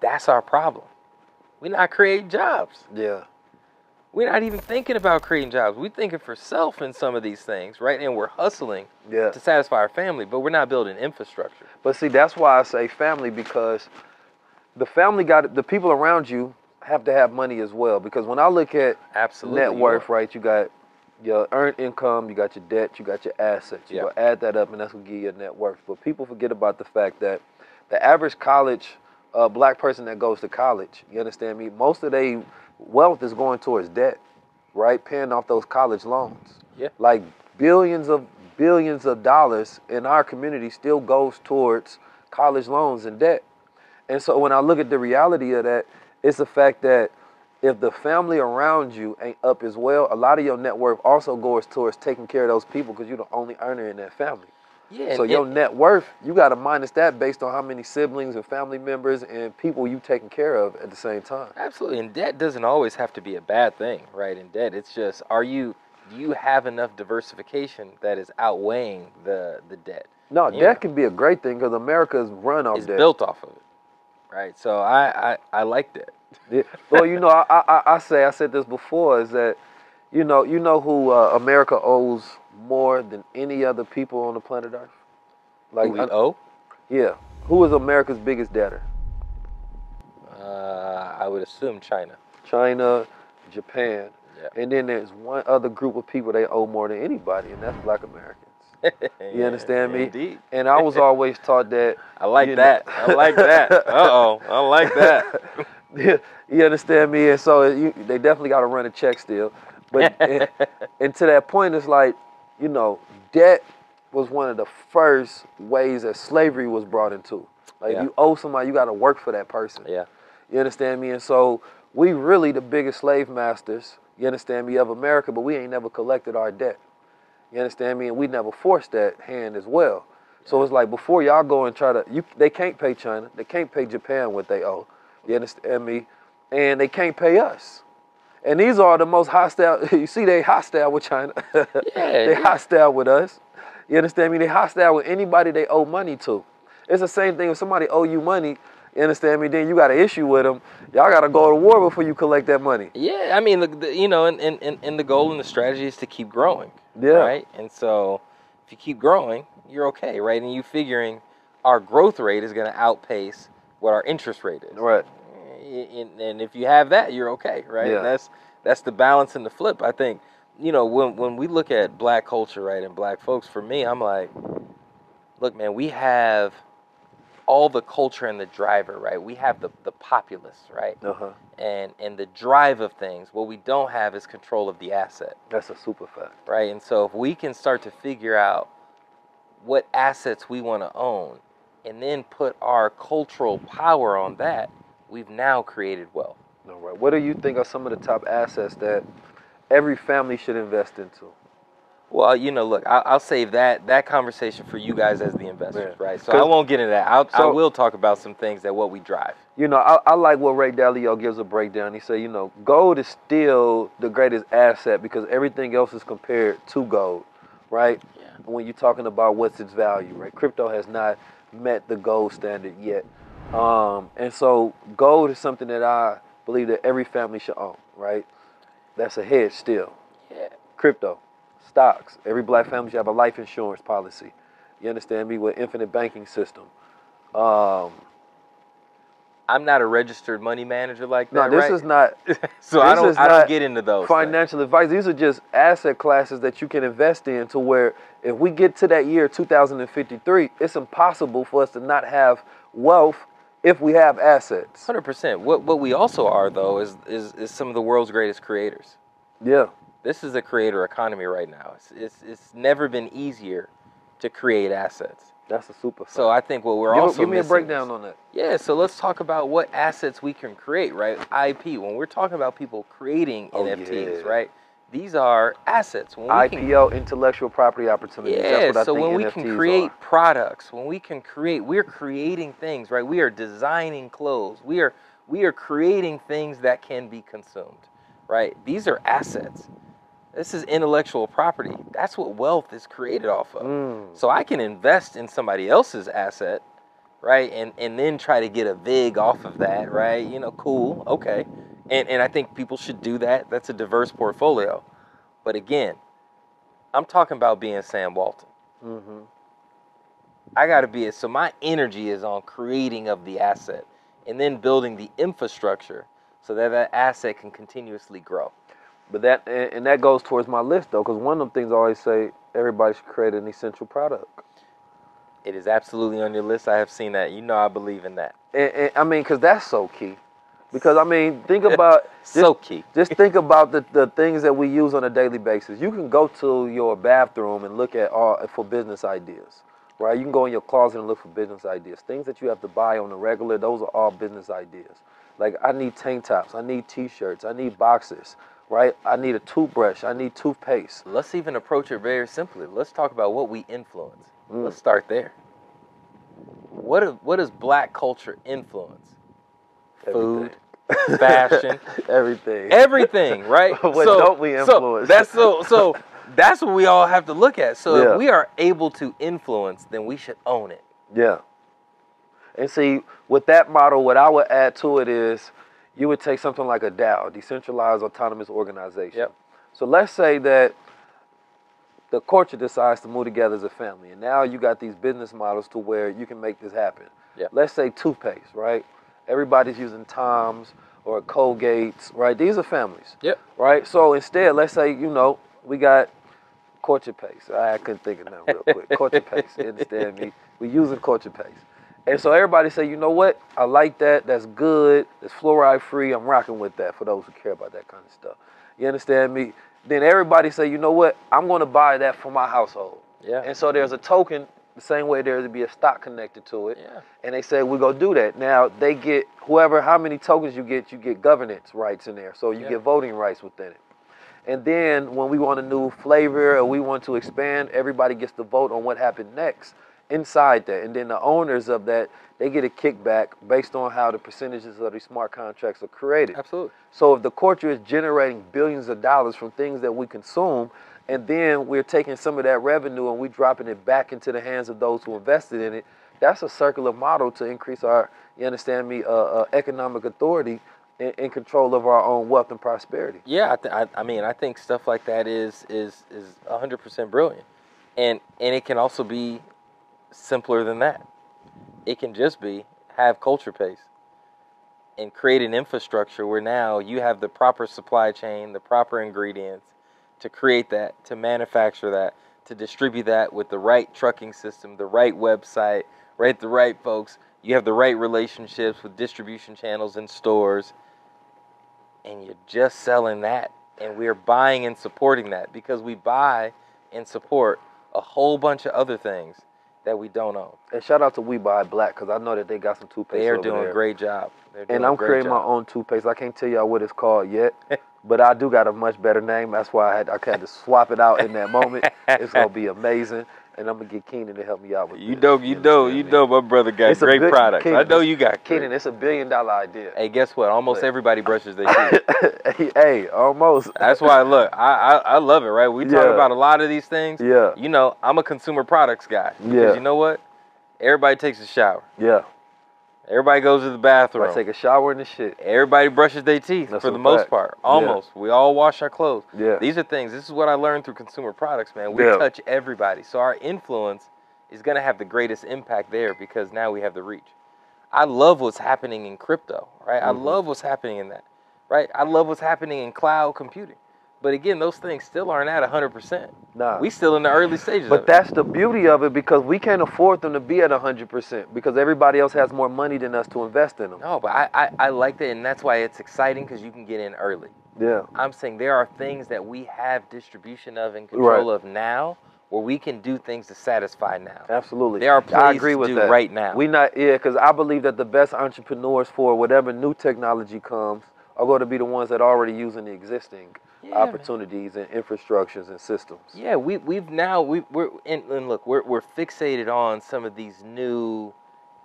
That's our problem. We're not creating jobs. Yeah. We're not even thinking about creating jobs. We're thinking for self in some of these things, right? And we're hustling Yeah. to satisfy our family, but we're not building infrastructure. But see, that's why I say family because the family got the people around you have to have money as well. Because when I look at Absolutely. net worth, right, you got your earned income, you got your debt, you got your assets. You go add that up, and that's gonna give you your net worth. But people forget about the fact that the average college uh, black person that goes to college, you understand me? Most of their wealth is going towards debt, right? Paying off those college loans. Yeah. Like billions of billions of dollars in our community still goes towards college loans and debt. And so when I look at the reality of that, it's the fact that if the family around you ain't up as well, a lot of your net worth also goes towards taking care of those people because you're the only earner in that family. Yeah. so your and- net worth, you got to minus that based on how many siblings and family members and people you taking care of at the same time. Absolutely, and debt doesn't always have to be a bad thing, right? In debt, it's just are you do you have enough diversification that is outweighing the the debt? No, debt that can be a great thing because America's run off It's debt. It's built off of it, right? So I I, I like that. Yeah. Well, you know, I, I I say I said this before is that, you know, you know who uh, America owes more than any other people on the planet Earth. Like, we owe? yeah, who is America's biggest debtor? Uh, I would assume China. China, Japan, Yeah. and then there's one other group of people they owe more than anybody, and that's Black Americans. You understand me? Indeed. And I was always taught that. I like you know- that. I like that. Uh oh. I like that. you understand me? And so you, they definitely got to run a check still. But and, and to that point, it's like, you know, debt was one of the first ways that slavery was brought into. Like Yeah. you owe somebody, you got to work for that person. Yeah. You understand me? And so we really the biggest slave masters. You understand me of America, but we ain't never collected our debt. You understand me? And we never forced that hand as well. So it's like before y'all go and try to, you they can't pay China, they can't pay Japan what they owe. You understand me? And they can't pay us. And these are the most hostile. You see, they hostile with China. Yeah, they yeah. hostile with us. You understand me? They hostile with anybody they owe money to. It's the same thing if somebody owe you money. You understand me? Then you got an issue with them. Y'all got to go to war before you collect that money. Yeah, I mean, the, the, you know, and, and, and, and the goal and the strategy is to keep growing. Yeah. Right? And so if you keep growing, you're okay, right? And you figuring our growth rate is going to outpace what our interest rate is. Right. And, and if you have that, you're okay, right? Yeah. That's that's the balance and the flip. I think, you know, when when we look at black culture, right, and black folks, for me, I'm like, look, man, we have all the culture and the driver, right? We have the the populace, right? Uh huh. and and the drive of things. What we don't have is control of the asset, That's a super fact. right? And so if we can start to figure out what assets we want to own and then put our cultural power on that, we've now created wealth. All right. What do you think are some of the top assets that every family should invest into? Well, you know, look, I'll, I'll save that that conversation for you guys as the investors, Yeah. right? So I won't get into that. I'll, I will talk about some things that what we drive. You know, I, I like what Ray Dalio gives a breakdown. He said, you know, gold is still the greatest asset because everything else is compared to gold, right? Yeah. When you're talking about what's its value, right? Crypto has not met the gold standard yet. Um, and so gold is something that I believe that every family should own, right? That's a hedge still. Yeah. Crypto, stocks. Every black family should have a life insurance policy. You understand me? With infinite banking system. Um, I'm not a registered money manager like that. no, this right? is not so I don't I don't get into those. things. financial advice. These are just asset classes that you can invest in to where if we get to that year 2053, it's impossible for us to not have wealth if we have assets. Hundred percent. What what we also are though is, is is some of the world's greatest creators. Yeah. This is a creator economy right now. It's it's, it's never been easier to create assets. That's a super fact. So I think what we're give, also give me a breakdown is- on that. Yeah, so let's talk about what assets we can create, right? IP. When we're talking about people creating Oh, NFTs, yeah. right? These are assets. When we can IPO, intellectual property opportunities. Yeah, That's what I so when we NFTs can create are. products, when we can create, we're creating things, right? We are designing clothes. We are we are creating things that can be consumed, right? These are assets. This is intellectual property. That's what wealth is created off of. Mm. So I can invest in somebody else's asset, right? And and then try to get a vig off of that, right? You know, cool, okay. And and I think people should do that. That's a diverse portfolio. But again, I'm talking about being Sam Walton. hmm I got to be it. so my energy is on creating of the asset and then building the infrastructure so that that asset can continuously grow. But that and, and that goes towards my list though, because one of the things I always say, everybody should create an essential product. It is absolutely on your list. I have seen that. You know I believe in that. And, and I mean, because that's so key. Because I mean, think about So key. Just think about the, the things that we use on a daily basis. You can go to your bathroom and look at all for business ideas, right? You can go in your closet and look for business ideas. Things that you have to buy on the regular, those are all business ideas. Like I need tank tops, I need t-shirts, I need boxes, right? I need a toothbrush, I need toothpaste. Let's even approach it very simply. Let's talk about what we influence. Mm. Let's start there. What what does black culture influence? Food, Everything. fashion, everything. everything, right? What don't we So influence? that's so so that's what we all have to look at. So Yeah. if we are able to influence, then we should own it. Yeah. And see, with that model, what I would add to it is you would take something like a DAO, decentralized autonomous organization. Yep. So let's say that the culture decides to move together as a family, and now you got these business models to where you can make this happen. Yep. Let's say toothpaste, right? Everybody's using Tom's or Colgate's, right? These are families, Yep. right? So instead, let's say you know we got culture paste. I couldn't think of that real quick. culture paste. You understand me? We using culture paste. And so everybody say, you know what? I like that. That's good. It's fluoride free. I'm rocking with that for those who care about that kind of stuff. You understand me? Then everybody say, you know what? I'm going to buy that for my household. Yeah. And so there's a token the same way there would be a stock connected to it. Yeah. And they say, we're going to do that. Now, they get whoever, how many tokens you get, you get governance rights in there. So you Yeah. get voting rights within it. And then when we want a new flavor or we want to expand, everybody gets to vote on what happened next inside that. And then the owners of that, they get a kickback based on how the percentages of these smart contracts are created. Absolutely. So if the culture is generating billions of dollars from things that we consume, and then we're taking some of that revenue and we're dropping it back into the hands of those who invested in it, that's a circular model to increase our, you understand me, uh, uh, economic authority and, and control of our own wealth and prosperity. Yeah, I, th- I, I mean, I think stuff like that is is is hundred percent brilliant, and and it can also be simpler than that. It can just be have culture paste and create an infrastructure where now you have the proper supply chain, the proper ingredients to create that, to manufacture that, to distribute that with the right trucking system, the right website, right the right folks. You have the right relationships with distribution channels and stores and you're just selling that and we're buying and supporting that because we buy and support a whole bunch of other things that we don't own. And shout out to We Buy Black because I know that they got some toothpaste. They are doing there. a great job. Doing And I'm creating my own toothpaste. I can't tell y'all what it's called yet, but I do got a much better name. That's why I had I had to swap it out in that moment. It's gonna be amazing, and I'm gonna get Keenan to help me out with You this. know, you know, understand you know, my brother got It's great products. I know you got. Keenan, it's a billion dollar idea. Hey, guess what? Almost But- everybody brushes their teeth. hey, almost. That's why look, I, I I love it, right? We talk Yeah. about a lot of these things. Yeah, You know, I'm a consumer products guy. Yeah. you know what? Everybody takes a shower. yeah. Everybody goes to the bathroom. I take a shower and the shit. Everybody brushes their teeth That's for the most fact. part. Yeah. Almost. We all wash our clothes. Yeah. These are things. This is what I learned through consumer products, man. We Yeah. touch everybody. So our influence is going to have the greatest impact there because now we have the reach. I love what's happening in crypto, right? I Mhm. love what's happening in that, right? I love what's happening in cloud computing. But again, those things still aren't at 100%. Nah. We still in the early stages But that's the beauty of it because we can't afford them to be at 100% because everybody else has more money than us to invest in them. No, but I, I, I like that, and that's why it's exciting because you can get in early. Yeah. I'm saying there are things that we have distribution of and control of now where we can do things to satisfy now. Absolutely. There are I plays agree to with do that. right now. We not yeah, because I believe that the best entrepreneurs for whatever new technology comes are going to be the ones that are already using the existing. Yeah, man. opportunities and infrastructures and systems. Yeah, we we've now we we're and, and look we're we're fixated on some of these new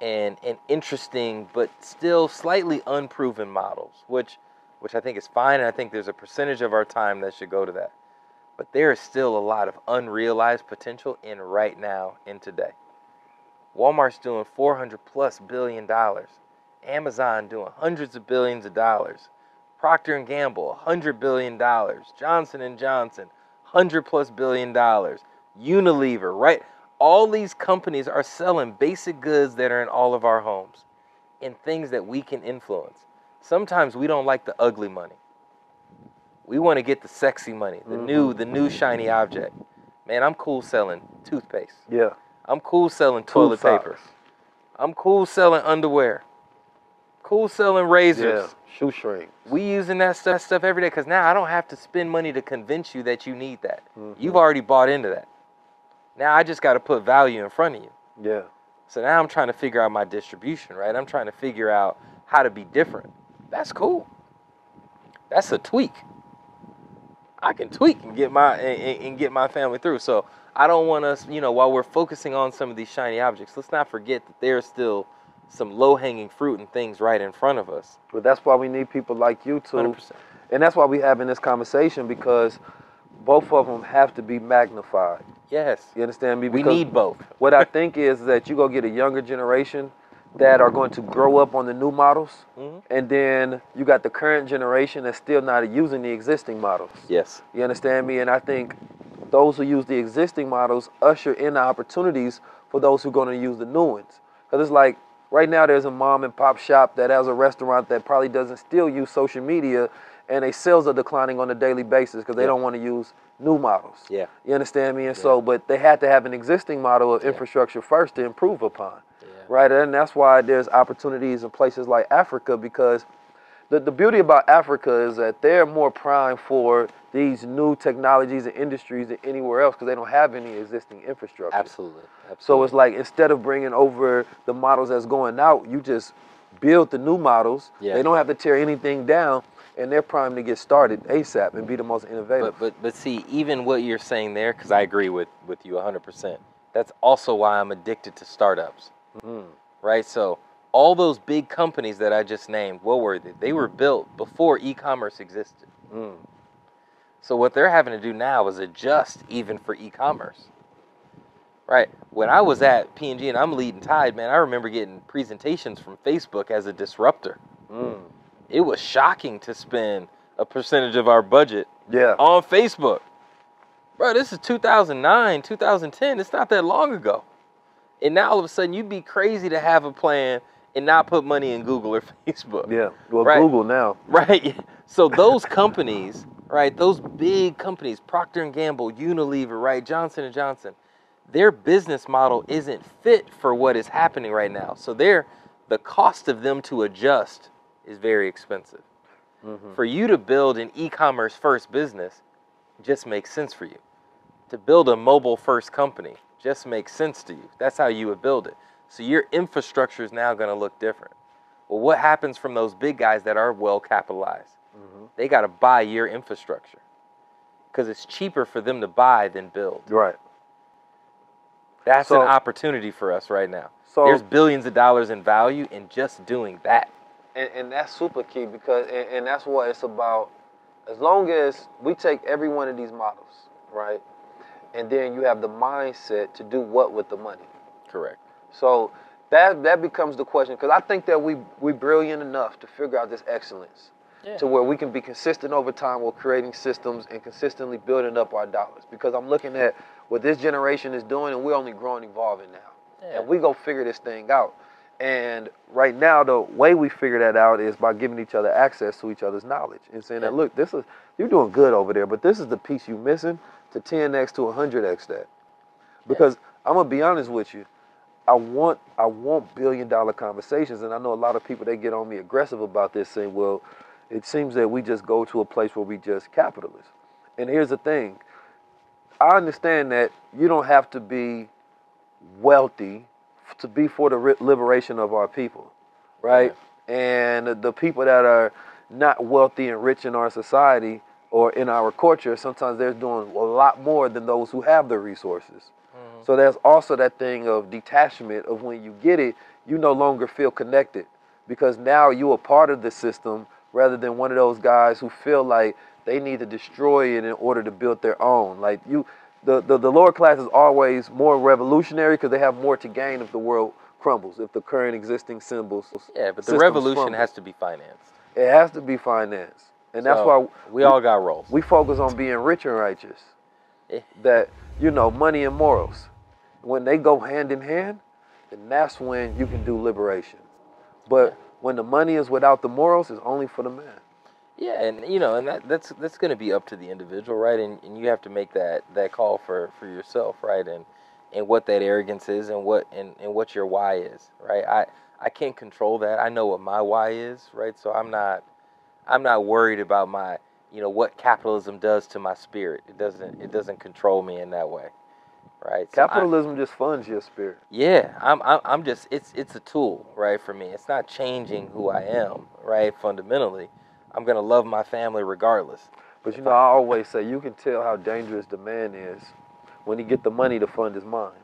and and interesting but still slightly unproven models, which which I think is fine, and I think there's a percentage of our time that should go to that. But there is still a lot of unrealized potential in right now in today. Walmart's doing 400 plus billion dollars. Amazon doing hundreds of billions of dollars. Procter and Gamble, 100 billion dollars. Johnson and Johnson, 100 plus billion dollars. Unilever, right? All these companies are selling basic goods that are in all of our homes and things that we can influence. Sometimes we don't like the ugly money. We want to get the sexy money, the new, mm-hmm. the new shiny object. Man, I'm cool selling toothpaste. Yeah. I'm cool selling toilet Tooth paper. socks. I'm cool selling underwear. Cool selling razors. Yeah. Shoestring. We using that stuff, stuff every day because now I don't have to spend money to convince you that you need that. Mhm. You've already bought into that. Now I just got to put value in front of you. Yeah. So now I'm trying to figure out my distribution, right? I'm trying to figure out how to be different. That's cool. That's a tweak. I can tweak and get my and, and- get my family through. So I don't want us, you know, while we're focusing on some of these shiny objects, let's not forget that there's still some low-hanging fruit and things right in front of us. But that's why we need people like you to 100%. And that's why we having this conversation because both of them have to be magnified. Yes. You understand me? We need both. what I think is that you go get a younger generation that are going to grow up on the new models, Mhm. and then you got the current generation that's still not using the existing models. Yes. You understand me? And I think those who use the existing models usher in the opportunities for those who are going to use the new ones. Because it's like right now there's a mom and pop shop that has a restaurant that probably doesn't still use social media and their sales are declining on a daily basis because they Yeah. don't want to use new models. Yeah. You understand me? And so, but they had to have an existing model of Yeah. infrastructure first to improve upon. Yeah. Right? And that's why there's opportunities in places like Africa because the, the beauty about Africa is that they're more prime for these new technologies and industries than anywhere else because they don't have any existing infrastructure. Absolutely. Absolutely. So it's like instead of bringing over the models that's going out, you just build the new models. Yeah. They don't have to tear anything down, and they're primed to get started ASAP and be the most innovative. But but but see, even what you're saying there, because I agree with with you 100%. That's also why I'm addicted to startups, Mm. right? So all those big companies that I just named, Woolworthy, they were built before e-commerce existed. Mm. So what they're having to do now is adjust even for e-commerce. Right. When I was at P&G and I'm leading Tide, man, I remember getting presentations from Facebook as a disruptor. Mm. It was shocking to spend a percentage of our budget Yeah. on Facebook. Bro, this is 2009, 2010. It's not that long ago. And now all of a sudden, you'd be crazy to have a plan and not put money in Google or Facebook. Yeah. Well, Right. Google now. Right. So those companies, right, those big companies, Procter and Gamble, Unilever, right, Johnson and Johnson, their business model isn't fit for what is happening right now. So their the cost of them to adjust is very expensive. Mhm. For you to build an e-commerce first business just makes sense for you. To build a mobile first company just makes sense to you. That's how you would build it. So your infrastructure is now going to look different. Well, what happens from those big guys that are well capitalized? They got to buy your infrastructure because it's cheaper for them to buy than build. Right. That's So- an opportunity for us right now. So There's billions of dollars in value in just doing that. and, and that's super key because and, and that's what it's about as long as we take every one of these models right and then you have the mindset to do what with the money Correct. so that that becomes the question because i think that we we brilliant enough to figure out this excellence to where we can be consistent over time while creating systems and consistently building up our dollars because i'm looking at what this generation is doing and we're only growing evolving now Yeah. and we go figure this thing out. And right now, the way we figure that out is by giving each other access to each other's knowledge and saying that, look, this is you're doing good over there, but this is the piece you're missing to 10x to 100x that. Because I'm gonna be honest with you, I want I want billion dollar conversations, and I know a lot of people they get on me aggressive about this, saying, well, it seems that we just go to a place where we just capitalists. And here's the thing, I understand that you don't have to be wealthy to be for the liberation of our people, right? And the people that are not wealthy and rich in our society or in our culture, sometimes they're doing a lot more than those who have the resources. Mm-hmm. So there's also that thing of detachment of when you get it, you no longer feel connected because now you're a part of the system rather than one of those guys who feel like they need to destroy it in order to build their own. Like you, the, the, the lower class is always more revolutionary because they have more to gain if the world crumbles, if the current existing symbols. Yeah, but the revolution has to be financed. It has to be financed. And that's So, why we all got roles. we focus on being rich and righteous. Eh. That, you know, money and morals. When they go hand in hand, then that's when you can do liberation. But when the money is without the morals, it's only for the man. Yeah, and you know, and that, that's that's going to be up to the individual, right? And, and you have to make that that call for for yourself, right? And and what that arrogance is, and what and, and what your why is, right? I I can't control that. I know what my why is, right? So I'm not I'm not worried about my you know what capitalism does to my spirit. It doesn't it doesn't control me in that way, right? So I- Capitalism just funds your spirit. yeah, I'm, I'm I'm just it's it's a tool, right, for me. It's not changing who I am, right? Fundamentally, I'm gonna love my family regardless. But you know, I always say you can tell how dangerous the man is when he get the money to fund his mind.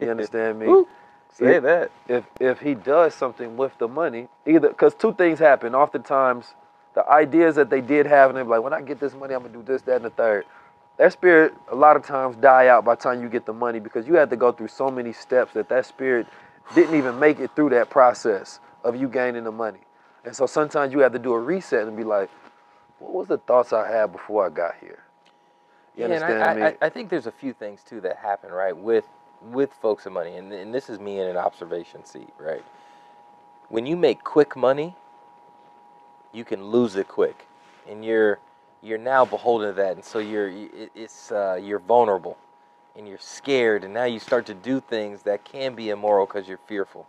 You understand me? Woo. Say If- that. if if he does something with the money, either because two things happen. Oftentimes, the ideas that they did have, and they're like, when I get this money, I'm gonna do this, that, and the third. That spirit a lot of times die out by the time you get the money because you had to go through so many steps that that spirit didn't even make it through that process of you gaining the money. And so sometimes you have to do a reset and be like, what was the thoughts I had before I got here? You Yeah, and understand I, me? I, I think there's a few things too that happen, right, with with folks and money, and and this is me in an observation seat, right. When you make quick money, you can lose it quick, and you're you're now beholden to that, and so you're it's uh, you're vulnerable, and you're scared, and now you start to do things that can be immoral because you're fearful.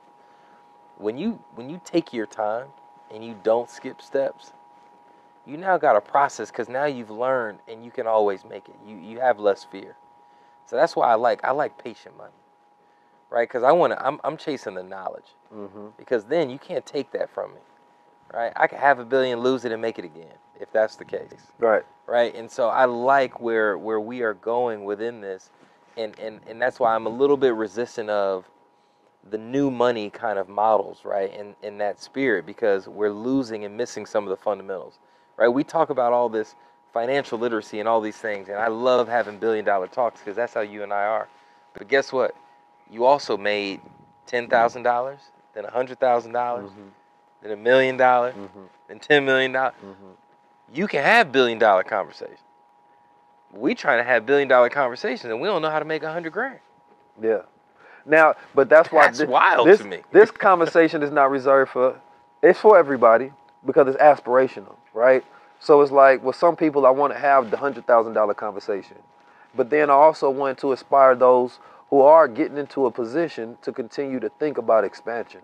When you when you take your time and you don't skip steps, you now got a process because now you've learned and you can always make it. You you have less fear. So that's why I like I like patient money, right? Because I want to. I'm I'm chasing the knowledge hmm because then you can't take that from me, right? I could have a billion, lose it, and make it again if that's the case, Right. right? And so I like where where we are going within this, and and and that's why I'm a little bit resistant of the new money kind of models, right? In in that spirit because we're losing and missing some of the fundamentals, right? We talk about all this financial literacy and all these things, and I love having billion dollar talks because that's how you and I are. But guess what? You also made ten thousand dollars, then a hundred thousand dollars, mm-hmm. A million dollars, Mhm. then ten million. Mhm. You can have billion dollar conversations. We trying to have billion dollar conversations, and we don't know how to make a hundred grand. Yeah. Now, but that's why That's thi- wild this, to me. this conversation is not reserved for. It's for everybody because it's aspirational, right? So it's like with some people, I want to have the hundred thousand dollar conversation, but then I also want to inspire those who are getting into a position to continue to think about expansion,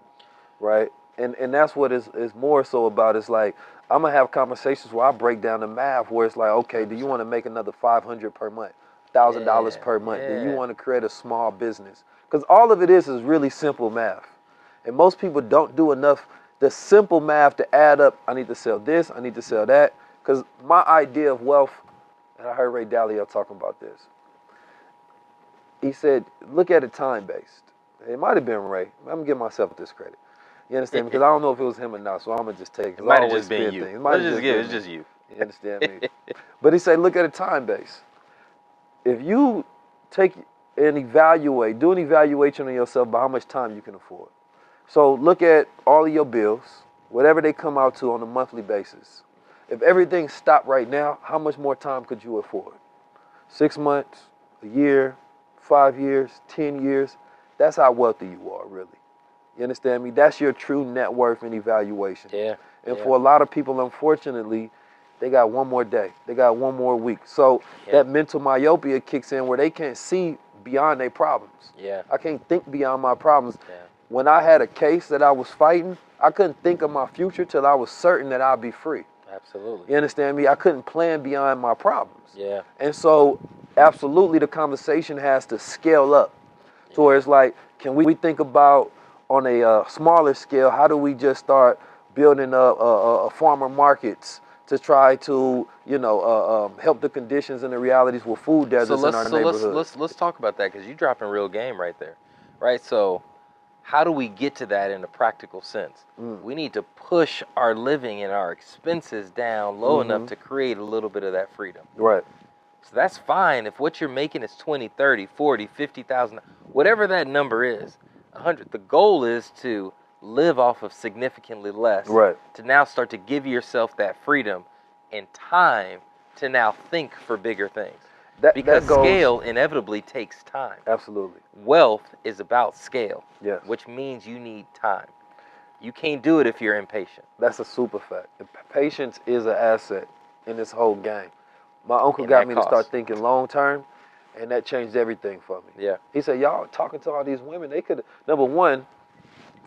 right? And and that's what is is more so about. It's like I'm gonna have conversations where I break down the math, where it's like, okay, do you want to make another five hundred per month, thousand dollars per month? Do you want to create a small business? Because all of it is is really simple math, and most people don't do enough the simple math to add up. I need to sell this. I need to sell that. Because my idea of wealth, and I heard Ray Dalio talking about this. He said, look at it time based. It might have been Ray. I'm gonna give myself this credit. You understand? Me? Because I don't know if it was him or not, so I'm gonna just take it. 'cause It I might have just been you. things. It might just give It's me. just you. You understand me? but he said, look at a time base. If you take and evaluate, do an evaluation on yourself by how much time you can afford. So look at all of your bills, whatever they come out to on a monthly basis. If everything stopped right now, how much more time could you afford? Six months, a year, five years, ten years. That's how wealthy you are, really. You understand me? That's your true net worth and evaluation. Yeah. And yeah. for a lot of people, unfortunately, they got one more day. They got one more week. So Yeah. that mental myopia kicks in where they can't see beyond their problems. Yeah. I can't think beyond my problems. Yeah. When I had a case that I was fighting, I couldn't think of my future till I was certain that I'd be free. Absolutely. You understand me? I couldn't plan beyond my problems. Yeah. And so, absolutely, the conversation has to scale up to where it's like, can we think about on a uh, smaller scale, how do we just start building up uh, uh, farmer markets to try to, you know, uh, um, help the conditions and the realities with food deserts so in our so neighborhood. let's let's let's talk about that because you're dropping real game right there, right? So, how do we get to that in a practical sense? Mm. We need to push our living and our expenses down low enough Mhm. to create a little bit of that freedom. Right. So that's fine if what you're making is 20, 30, 40, 50,000, whatever that number is, 100. The goal is to live off of significantly less Right. to now start to give yourself that freedom and time to now think for bigger things. That, Because that goes, scale inevitably takes time. Absolutely. Wealth is about scale, Yes. which means you need time. You can't do it if you're impatient. That's a super fact. Patience is an asset in this whole game. My uncle And got me to start thinking long term, and that changed everything for me. Yeah. He said, "Y'all talking to all these women, they could number one,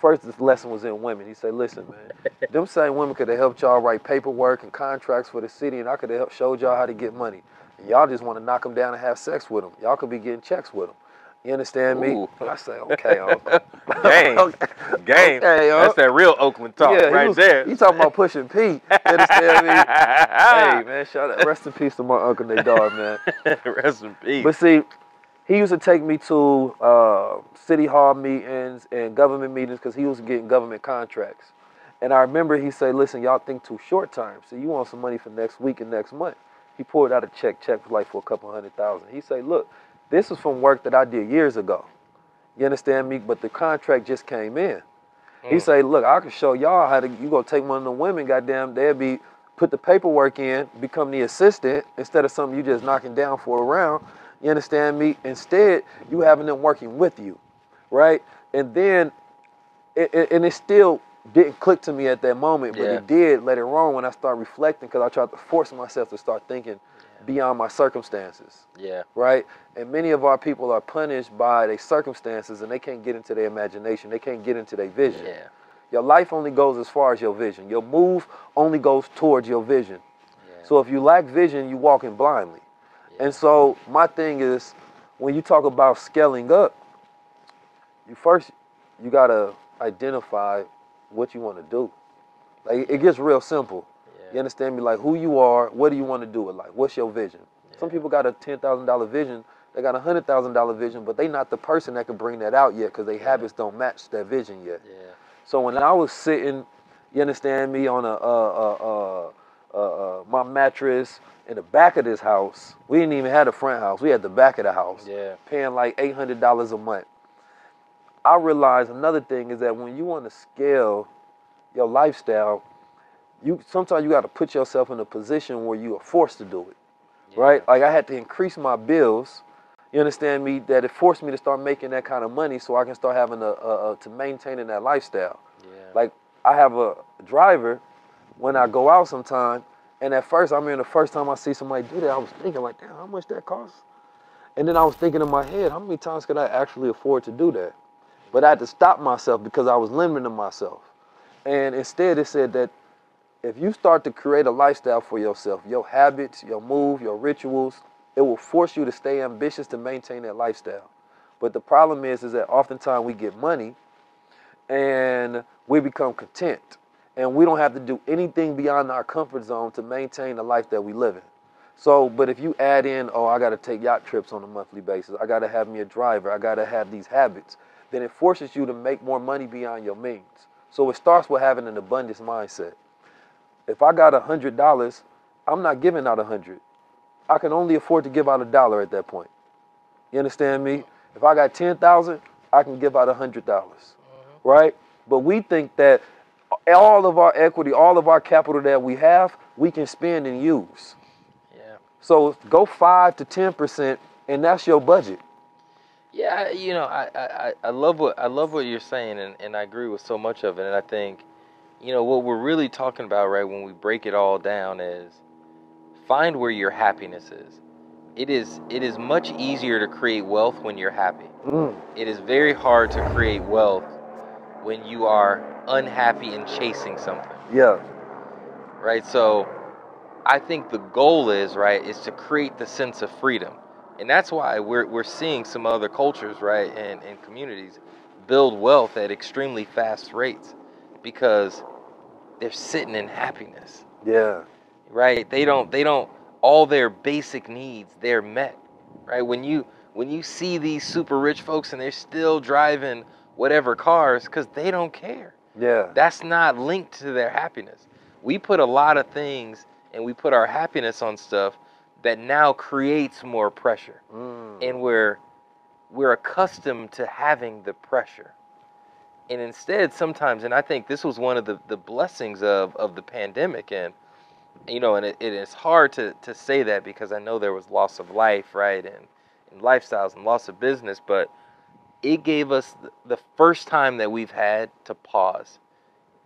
first this lesson was in women. He said, "Listen, man, them same women could have helped y'all write paperwork and contracts for the city, and I could have helped showed y'all how to get money. And y'all just want to knock them down and have sex with them. Y'all could be getting checks with them. You understand me?" Ooh. I say, "Okay, uncle." Okay. Gang. Okay, That's that real Oakland talk yeah, right was- there. You talking about pushing Pete. You understand me? hey man, shout out, rest in peace to my uncle Nadar, man. Rest in peace. But see, he used to take me to uh, city hall meetings and government meetings because he was getting government contracts. And I remember he said, "Listen, y'all think too short term. So you want some money for next week and next month." He pulled out a check. Check was like for a couple hundred thousand. He said, "Look, this was from work that I did years ago. You understand me? But the contract just came in." He Mm. say, "Look, I can show y'all how to. You gonna take one of the women, goddamn, they'll be put the paperwork in, become the assistant instead of something you just knocking down for a round. You understand me? Instead, you having them working with you, right? And then, it, it, and it still didn't click to me at that moment, but Yeah. it did later on when I started reflecting because I tried to force myself to start thinking beyond my circumstances yeah. right? And many of our people are punished by their circumstances and they can't get into their imagination. They can't get into their vision. Yeah. Your life only goes as far as your vision. Your move only goes towards your vision. Yeah. So if you lack vision, you walking blindly. Yeah. And so my thing is, when you talk about scaling up, you first you gotta identify what you want to do. Like it gets real simple. You understand me? Like who you are, what do you want to do with life? What's your vision? Some people got a ten thousand dollar vision, they got a hundred thousand dollar vision, but they not the person that can bring that out yet because their habits don't match that vision yet. Yeah. So when I was sitting, you understand me, on a uh, uh, uh, uh, uh, my mattress in the back of this house, we didn't even have the front house. We had the back of the house, Yeah. paying like eight hundred dollars a month. I realized another thing is that when you want to scale your lifestyle, you sometimes you got to put yourself in a position where you are forced to do it right? Like I had to increase my bills. You understand me? That it forced me to start making that kind of money so I can start having a, a, a to maintaining that lifestyle. Yeah. Like I have a driver when I go out sometime, and at first I mean the first time I see somebody do that, I was thinking like, damn, how much that costs? And then I was thinking in my head, how many times could I actually afford to do that? But I had to stop myself because I was limiting myself. And instead it said that if you start to create a lifestyle for yourself, your habits, your move, your rituals, it will force you to stay ambitious to maintain that lifestyle. But the problem is, is that oftentimes we get money and we become content. And we don't have to do anything beyond our comfort zone to maintain the life that we live in. So, but if you add in, oh, I got to take yacht trips on a monthly basis, I got to have me a driver, I got to have these habits, then it forces you to make more money beyond your means. So it starts with having an abundance mindset. If I got a hundred dollars, I'm not giving out a hundred. I can only afford to give out a dollar at that point. You understand me? If I got ten thousand, I can give out a hundred dollars, mm-hmm. right? But we think that all of our equity, all of our capital that we have, we can spend and use. Yeah. So go five to ten percent, and that's your budget. Yeah, you know, I, I, I- I love what I love what you're saying, and, and I agree with so much of it. And I think, you know, what we're really talking about, right, when we break it all down, is find where your happiness is. It is it is much easier to create wealth when you're happy. Mm, It is very hard to create wealth when you are unhappy and chasing something, yeah, right? So, I think the goal is right is to create the sense of freedom, and that's why we're we're seeing some other cultures, right, and, and communities build wealth at extremely fast rates because they're sitting in happiness, yeah, right? They don't they don't all their basic needs they're met, right? When you when you see these super rich folks and they're still driving whatever cars cuz they don't care. Yeah. That's not linked to their happiness. We put a lot of things and we put our happiness on stuff that now creates more pressure. Mm. And we're we're accustomed to having the pressure. And instead sometimes and I think this was one of the, the blessings of, of the pandemic and you know, and it, it is hard to, to say that because I know there was loss of life, right, and, and lifestyles and loss of business, but it gave us the first time that we've had to pause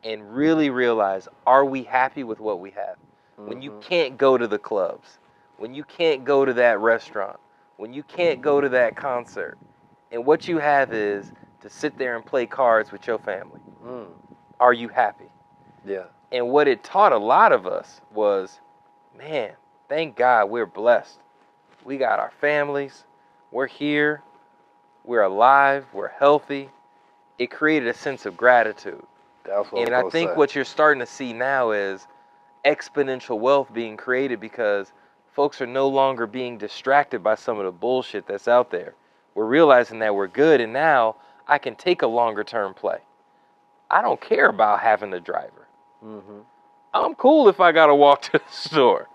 and really realize are we happy with what we have? When you Mhm. can't go to the clubs, when you can't go to that restaurant, when you can't go to that concert, and what you have is to sit there and play cards with your family. Mm. Are you happy? Yeah. And what it taught a lot of us was, man, thank God we're blessed. We got our families, we're here, we're alive, we're healthy. It created a sense of gratitude. That's what and I think say. what you're starting to see now is exponential wealth being created because folks are no longer being distracted by some of the bullshit that's out there. We're realizing that we're good, and now I can take a longer term play. I don't care about having a driver. Mhm. I'm cool if I gotta walk to the store.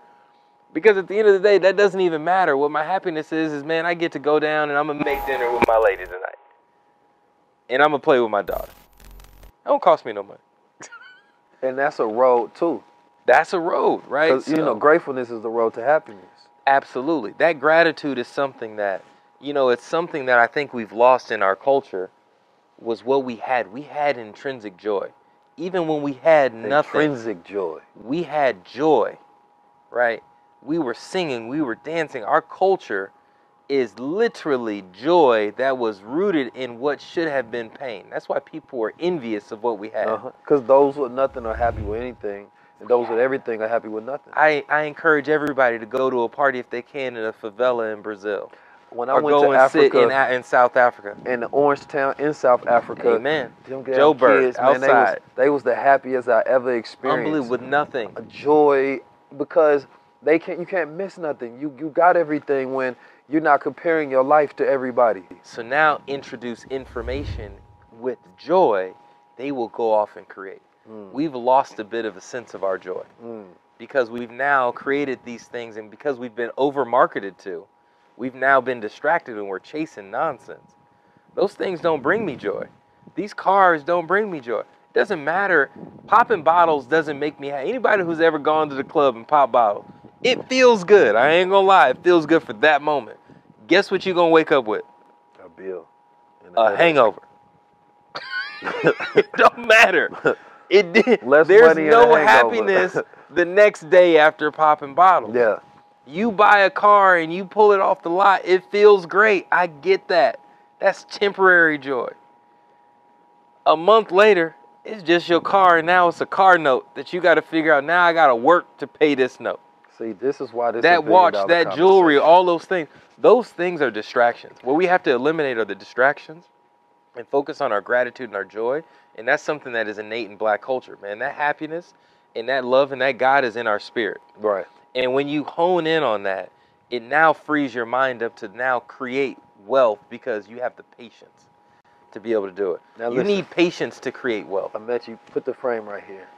Because at the end of the day, that doesn't even matter. What my happiness is, is man, I get to go down and I'm gonna make dinner with my lady tonight. And I'm gonna play with my daughter. It don't cost me no money. And that's a road too. That's a road, right? You know, gratefulness is the road to happiness. Absolutely. That gratitude is something that, you know, it's something that I think we've lost in our culture was what we had. We had intrinsic joy. Even when we had nothing. Intrinsic joy. we had joy, right? We were singing, we were dancing. Our culture is literally joy that was rooted in what should have been pain. That's why people were envious of what we had. Uh-huh. Because those with nothing are happy with anything, and those with everything are happy with nothing. I, I encourage everybody to go to a party if they can in a favela in Brazil. When I went to sit in, Africa, in South Africa. in the Orange Town in South Africa, Amen. them Joburg, man, they was, they was the happiest I ever experienced. Unbelievable with nothing. a joy because they can't you can't miss nothing. You you got everything when you're not comparing your life to everybody. So now introduce information with joy, they will go off and create. Mm, We've lost a bit of a sense of our joy. mm, because we've now created these things and because we've been over marketed to, we've now been distracted and we're chasing nonsense. Those things don't bring me joy. These cars don't bring me joy. It doesn't matter. Popping bottles doesn't make me happy. Anybody who's ever gone to the club and pop bottles, it feels good. I ain't gonna lie. It feels good for that moment. Guess what you're gonna wake up with? a bill. And A headache. hangover. it don't matter. It did. Less There's no happiness the next day after popping bottles. Yeah. You buy a car and you pull it off the lot, it feels great. I get that. That's temporary joy. A month later, it's just your car, and now it's a car note that you got to figure out. Now I got to work to pay this note. See, this is why this is a that watch, that jewelry, all those things. Those things are distractions. What we have to eliminate are the distractions and focus on our gratitude and our joy. And that's something that is innate in black culture, man. That happiness and that love and that God is in our spirit. Right. And when you hone in on that, it now frees your mind up to now create wealth because you have the patience to be able to do it. Now you listen. need patience to create wealth. I met you. Put the frame right here.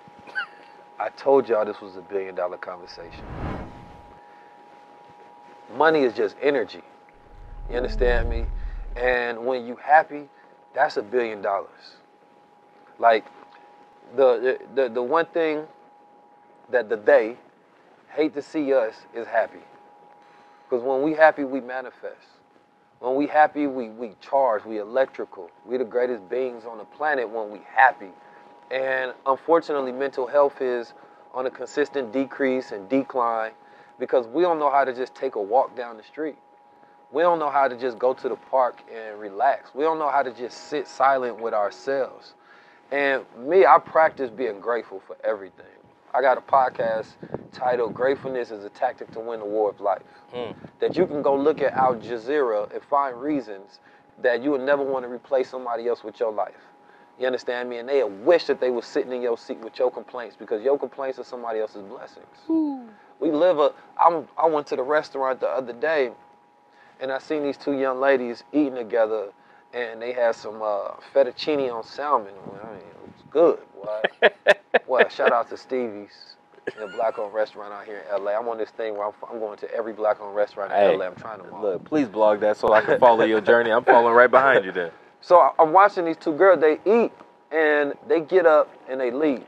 I told y'all this was a billion dollar conversation. Money is just energy. You understand me? And when you happy, that's a billion dollars. Like the the the one thing that the they hate to see us is happy. Because when we happy, we manifest. When we happy, we, we charge, we electrical. we the greatest beings on the planet when we happy. And unfortunately, mental health is on a consistent decrease and decline because we don't know how to just take a walk down the street. We don't know how to just go to the park and relax. We don't know how to just sit silent with ourselves. And me, I practice being grateful for everything. I got a podcast titled Gratefulness is a Tactic to Win the War of Life. Mm. That you can go look at Al Jazeera and find reasons that you would never want to replace somebody else with your life. You understand me? And they wish that they were sitting in your seat with your complaints because your complaints are somebody else's blessings. We live a. I'm. I went to the restaurant the other day, and I seen these two young ladies eating together, and they had some uh, fettuccine on salmon. I mean, it was good. Boy. well, shout out to Stevie's, the black-owned restaurant out here in LA. I'm on this thing where I'm, I'm going to every black-owned restaurant in Hey, LA. I'm trying to. Look, please blog that so I can follow your journey. I'm following right behind you there. So I'm watching these two girls. They eat and they get up and they leave.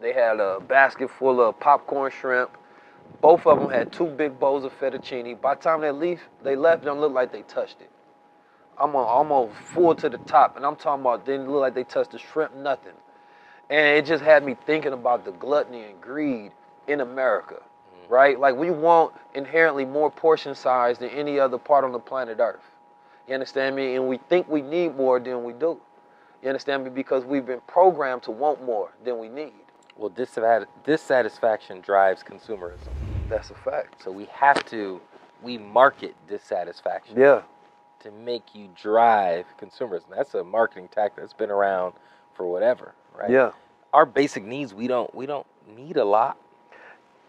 They had a basket full of popcorn shrimp. Both of them had two big bowls of fettuccine. By the time they leave, they left. It don't look like they touched it. I'm almost full to the top, and I'm talking about didn't look like they touched the shrimp, nothing. And it just had me thinking about the gluttony and greed in America, mm-hmm. right? Like we want inherently more portion size than any other part on the planet Earth. You understand me? And we think we need more than we do. You understand me? Because we've been programmed to want more than we need. Well, dissatisfaction drives consumerism. That's a fact. So we have to, we market dissatisfaction Yeah. To make you drive consumerism. That's a marketing tactic that's been around for whatever, right? Yeah. Our basic needs, we don't, we don't need a lot.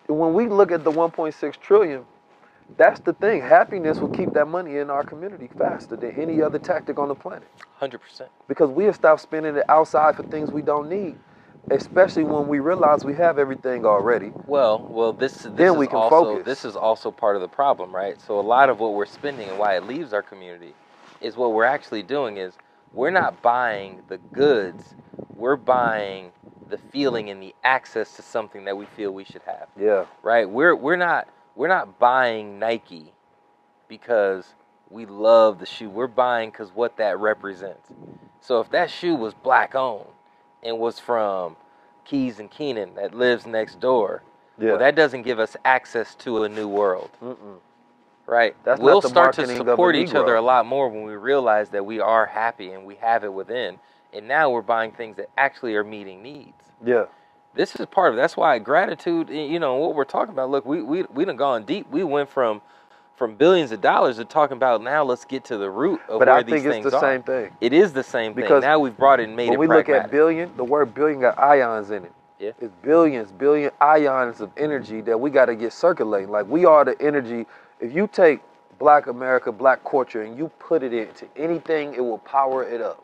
When we look at the 1.6 trillion, that's the thing. Happiness will keep that money in our community faster than any other tactic on the planet. Hundred percent. Because we have stopped spending it outside for things we don't need. Especially when we realize we have everything already. Well, well, this, this Then is we can also focus. this is also part of the problem, right? So a lot of what we're spending and why it leaves our community is what we're actually doing is we're not buying the goods, we're buying the feeling and the access to something that we feel we should have, Yeah. right? We're we're not we're not buying Nike because we love the shoe. We're buying because what that represents. So if that shoe was black owned and was from Keys and Keenan that lives next door, Yeah. well, that doesn't give us access to a new world, Mm-mm. right? That's we'll start to marketing of a support each other a lot more when we realize that we are happy and we have it within. And now we're buying things that actually are meeting needs. Yeah. This is part of that's why gratitude. You know what we're talking about. Look, we we we done gone deep. We went from from billions of dollars to talking about now. Let's get to the root of But where I these think it's the are. same thing. It is the same thing. Because Now we've brought it and made it. when it we look at billion, the word billion got ions in it. Yeah. It's billions, billion ions of energy that we got to get circulating. Like we are the energy. If you take black America, black culture, and you put it into anything, it will power it up.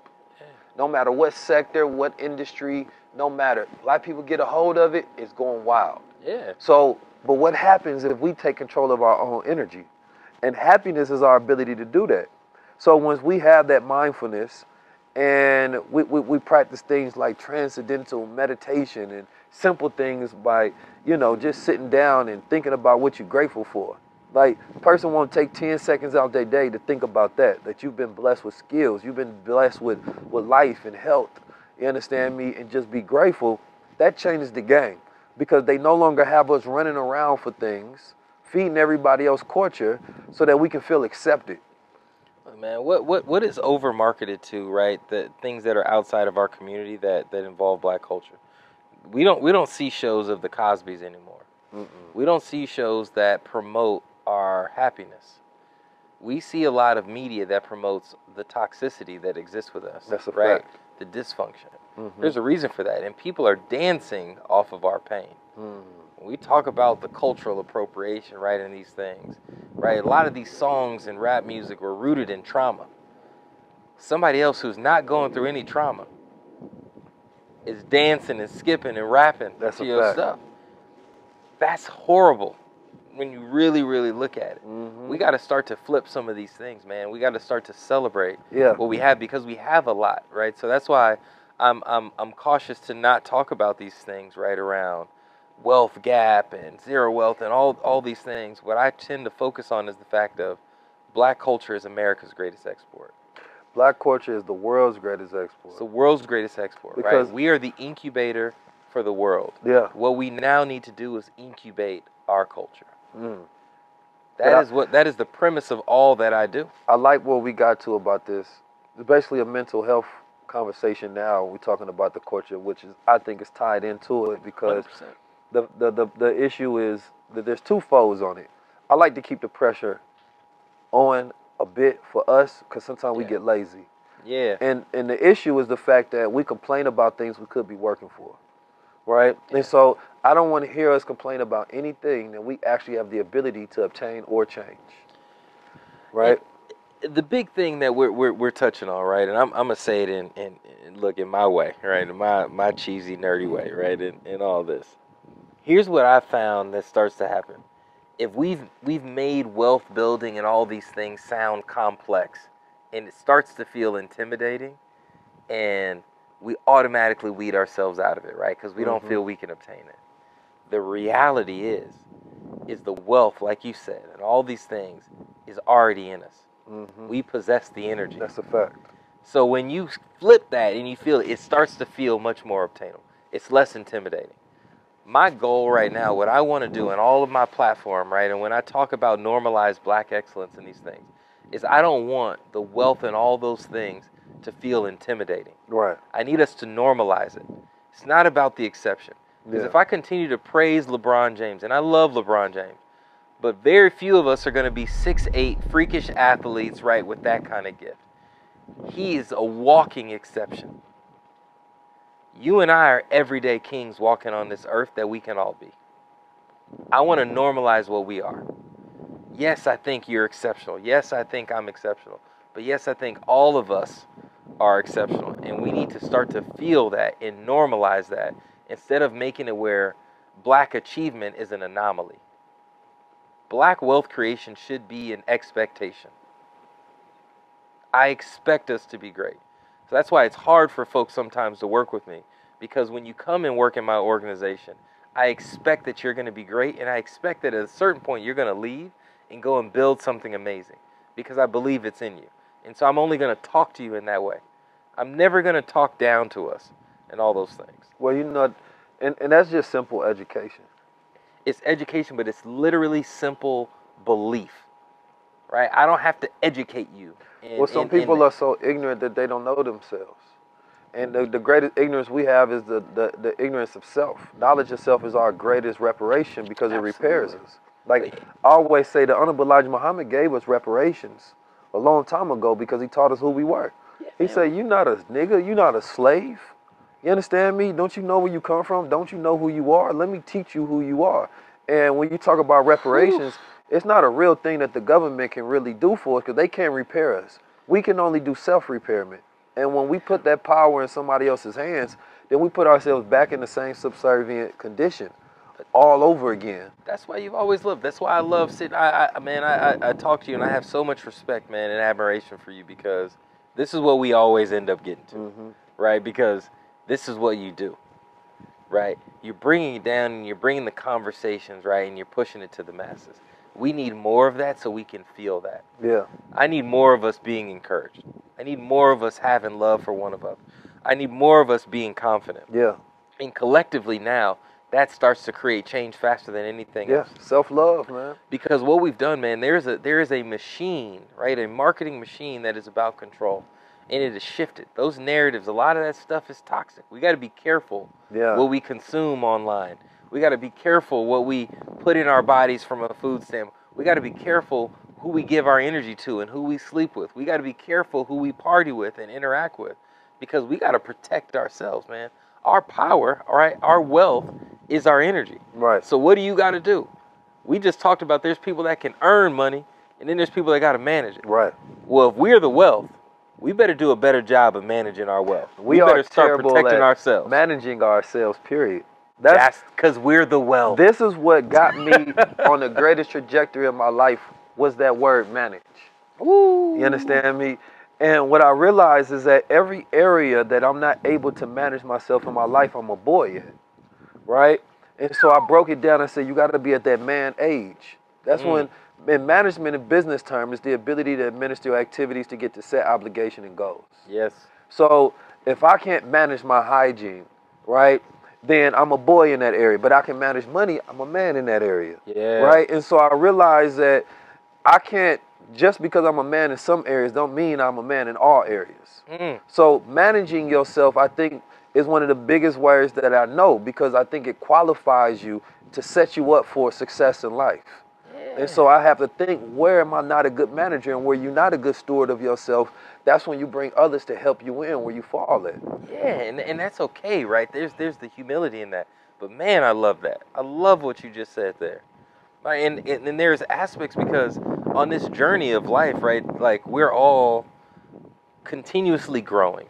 No matter what sector, what industry, no matter. Black people get a hold of it, it's going wild. yeah. So, but what happens if we take control of our own energy? And happiness is our ability to do that. So once we have that mindfulness and we, we, we practice things like transcendental meditation and simple things by, you know, just sitting down and thinking about what you're grateful for. Like, person won't take 10 seconds out their day to think about that, that you've been blessed with skills, you've been blessed with, with life and health. You understand me? And just be grateful. That changes the game because they no longer have us running around for things, feeding everybody else culture so that we can feel accepted. Man, what what what is over marketed to, right? The things that are outside of our community that that involve black culture. We don't we don't see shows of the Cosbys anymore. We don't see shows that promote our happiness. We see a lot of media that promotes the toxicity that exists with us. That's a right? fact. The dysfunction. Mhm. There's a reason for that, and people are dancing off of our pain. Mm. We talk about the cultural appropriation, right, in these things, right, a lot of these songs and rap music were rooted in trauma. Somebody else who's not going through any trauma is dancing and skipping and rapping That's to your fact. stuff. That's horrible when you really, really look at it. Mhm. We got to start to flip some of these things, man. We got to start to celebrate Yeah. what we have because we have a lot, right? So that's why I'm I'm I'm cautious to not talk about these things right around wealth gap and zero wealth and all all these things. What I tend to focus on is the fact of black culture is America's greatest export. Black culture is the world's greatest export. It's the world's greatest export, Because- right? We are the incubator for the world. yeah. What we now need to do is incubate our culture. Mm. That I- is what that is the premise of all that I do. I like what we got to about this. It's basically a mental health conversation now. We're talking about the culture, which is I think is tied into it because 100%. The, the, the, the issue is that there's two folds on it. I like to keep the pressure on a bit for us because sometimes we get lazy. Yeah. And and the issue is the fact that we complain about things we could be working for. right? And so I don't want to hear us complain about anything that we actually have the ability to obtain or change, right? the big thing that we're, we're, we're touching on, right? And I'm, I'm gonna say it in, in, in look in my way, right? In my my cheesy nerdy way, right? In, in all this. Here's what I found that starts to happen. If we've we've made wealth building and all these things sound complex and it starts to feel intimidating and we automatically weed ourselves out of it, right? Because we don't Mhm. feel we can obtain it. The reality is is the wealth, like you said, and all these things is already in us. hmm We possess the energy. That's a fact. So when you flip that and you feel it, it starts to feel much more obtainable. It's less intimidating. My goal right now, what I want to do in all of my platform, right, and when I talk about normalized black excellence in these things, is I don't want the wealth and all those things to feel intimidating. Right. I need us to normalize it. It's not about the exception. Because Yeah. if I continue to praise LeBron James, and I love LeBron James, but very few of us are going to be six eight freakish athletes, right, with that kind of gift. He is a walking exception. You and I are everyday kings walking on this earth that we can all be. I want to normalize what we are. Yes, I think you're exceptional. Yes, I think I'm exceptional. But yes, I think all of us are exceptional. And we need to start to feel that and normalize that instead of making it where black achievement is an anomaly. Black wealth creation should be an expectation. I expect us to be great. So that's why it's hard for folks sometimes to work with me because when you come and work in my organization, I expect that you're going to be great and I expect that at a certain point you're going to leave and go and build something amazing because I believe it's in you. And so I'm only going to talk to you in that way. I'm never going to talk down to us and all those things. Well, you know, and, and that's just simple education. It's education, but it's literally simple belief, right? I don't have to educate you. in- well, some in- in people that. are so ignorant that they don't know themselves. And the, the greatest ignorance we have is the, the, the ignorance of self. Knowledge of self is our greatest reparation because it repairs us. Like I always say, the Honorable Elijah Muhammad gave us reparations a long time ago because he taught us who we were. He man. said, "You not a nigga. You not a slave. You understand me? Don't you know where you come from? Don't you know who you are? Let me teach you who you are." And when you talk about reparations, it's not a real thing that the government can really do for us because they can't repair us. We can only do self-repairment. And when we put that power in somebody else's hands, then we put ourselves back in the same subservient condition all over again. That's why you've always loved. That's why I love sitting. I, I man, I, I, I talk to you and I have so much respect, man, and admiration for you because this is what we always end up getting to, Mm-hmm. right? Because this is what you do, right? You're bringing it down and you're bringing the conversations, right, and you're pushing it to the masses. We need more of that so we can feel that. Yeah. I need more of us being encouraged. I need more of us having love for one of us. I need more of us being confident. Yeah. And collectively now, that starts to create change faster than anything Yeah. else. Self-love, man. Because what we've done, man, there's a there is a machine, right? A marketing machine that is about control. And it has shifted. Those narratives, a lot of that stuff is toxic. We gotta be careful Yeah. what we consume online. We got to be careful what we put in our bodies from a food standpoint. We got to be careful who we give our energy to and who we sleep with. We got to be careful who we party with and interact with because we got to protect ourselves, man. Our power, all right, our wealth is our energy. right. So what do you got to do? We just talked about there's people that can earn money and then there's people that got to manage it. Right. Well, if we're the wealth, we better do a better job of managing our wealth. We, We, better start protecting ourselves. managing ourselves. Period. That's because we're the well. this is what got me on the greatest trajectory of my life was that word manage. Ooh. You understand me? And what I realized is that every area that I'm not able to manage myself in my life, I'm a boy in. Right? And so I broke it down and said, you got to be at that man age. That's Mm. when, in management and business terms, is the ability to administer your activities to get to set obligation and goals. Yes. So if I can't manage my hygiene, right, then I'm a boy in that area. But I can manage money, I'm a man in that area. Yeah. Right? And so I realized that I can't just because I'm a man in some areas don't mean I'm a man in all areas. Mm. So managing yourself, I think, is one of the biggest words that I know because I think it qualifies you to set you up for success in life. And so I have to think, where am I not a good manager and where you're not a good steward of yourself? That's when you bring others to help you in where you fall at. Yeah, and, and that's okay, right? There's there's the humility in that. But man, I love that. I love what you just said there. Right, and, and and there's aspects because on this journey of life, right? Like we're all continuously growing.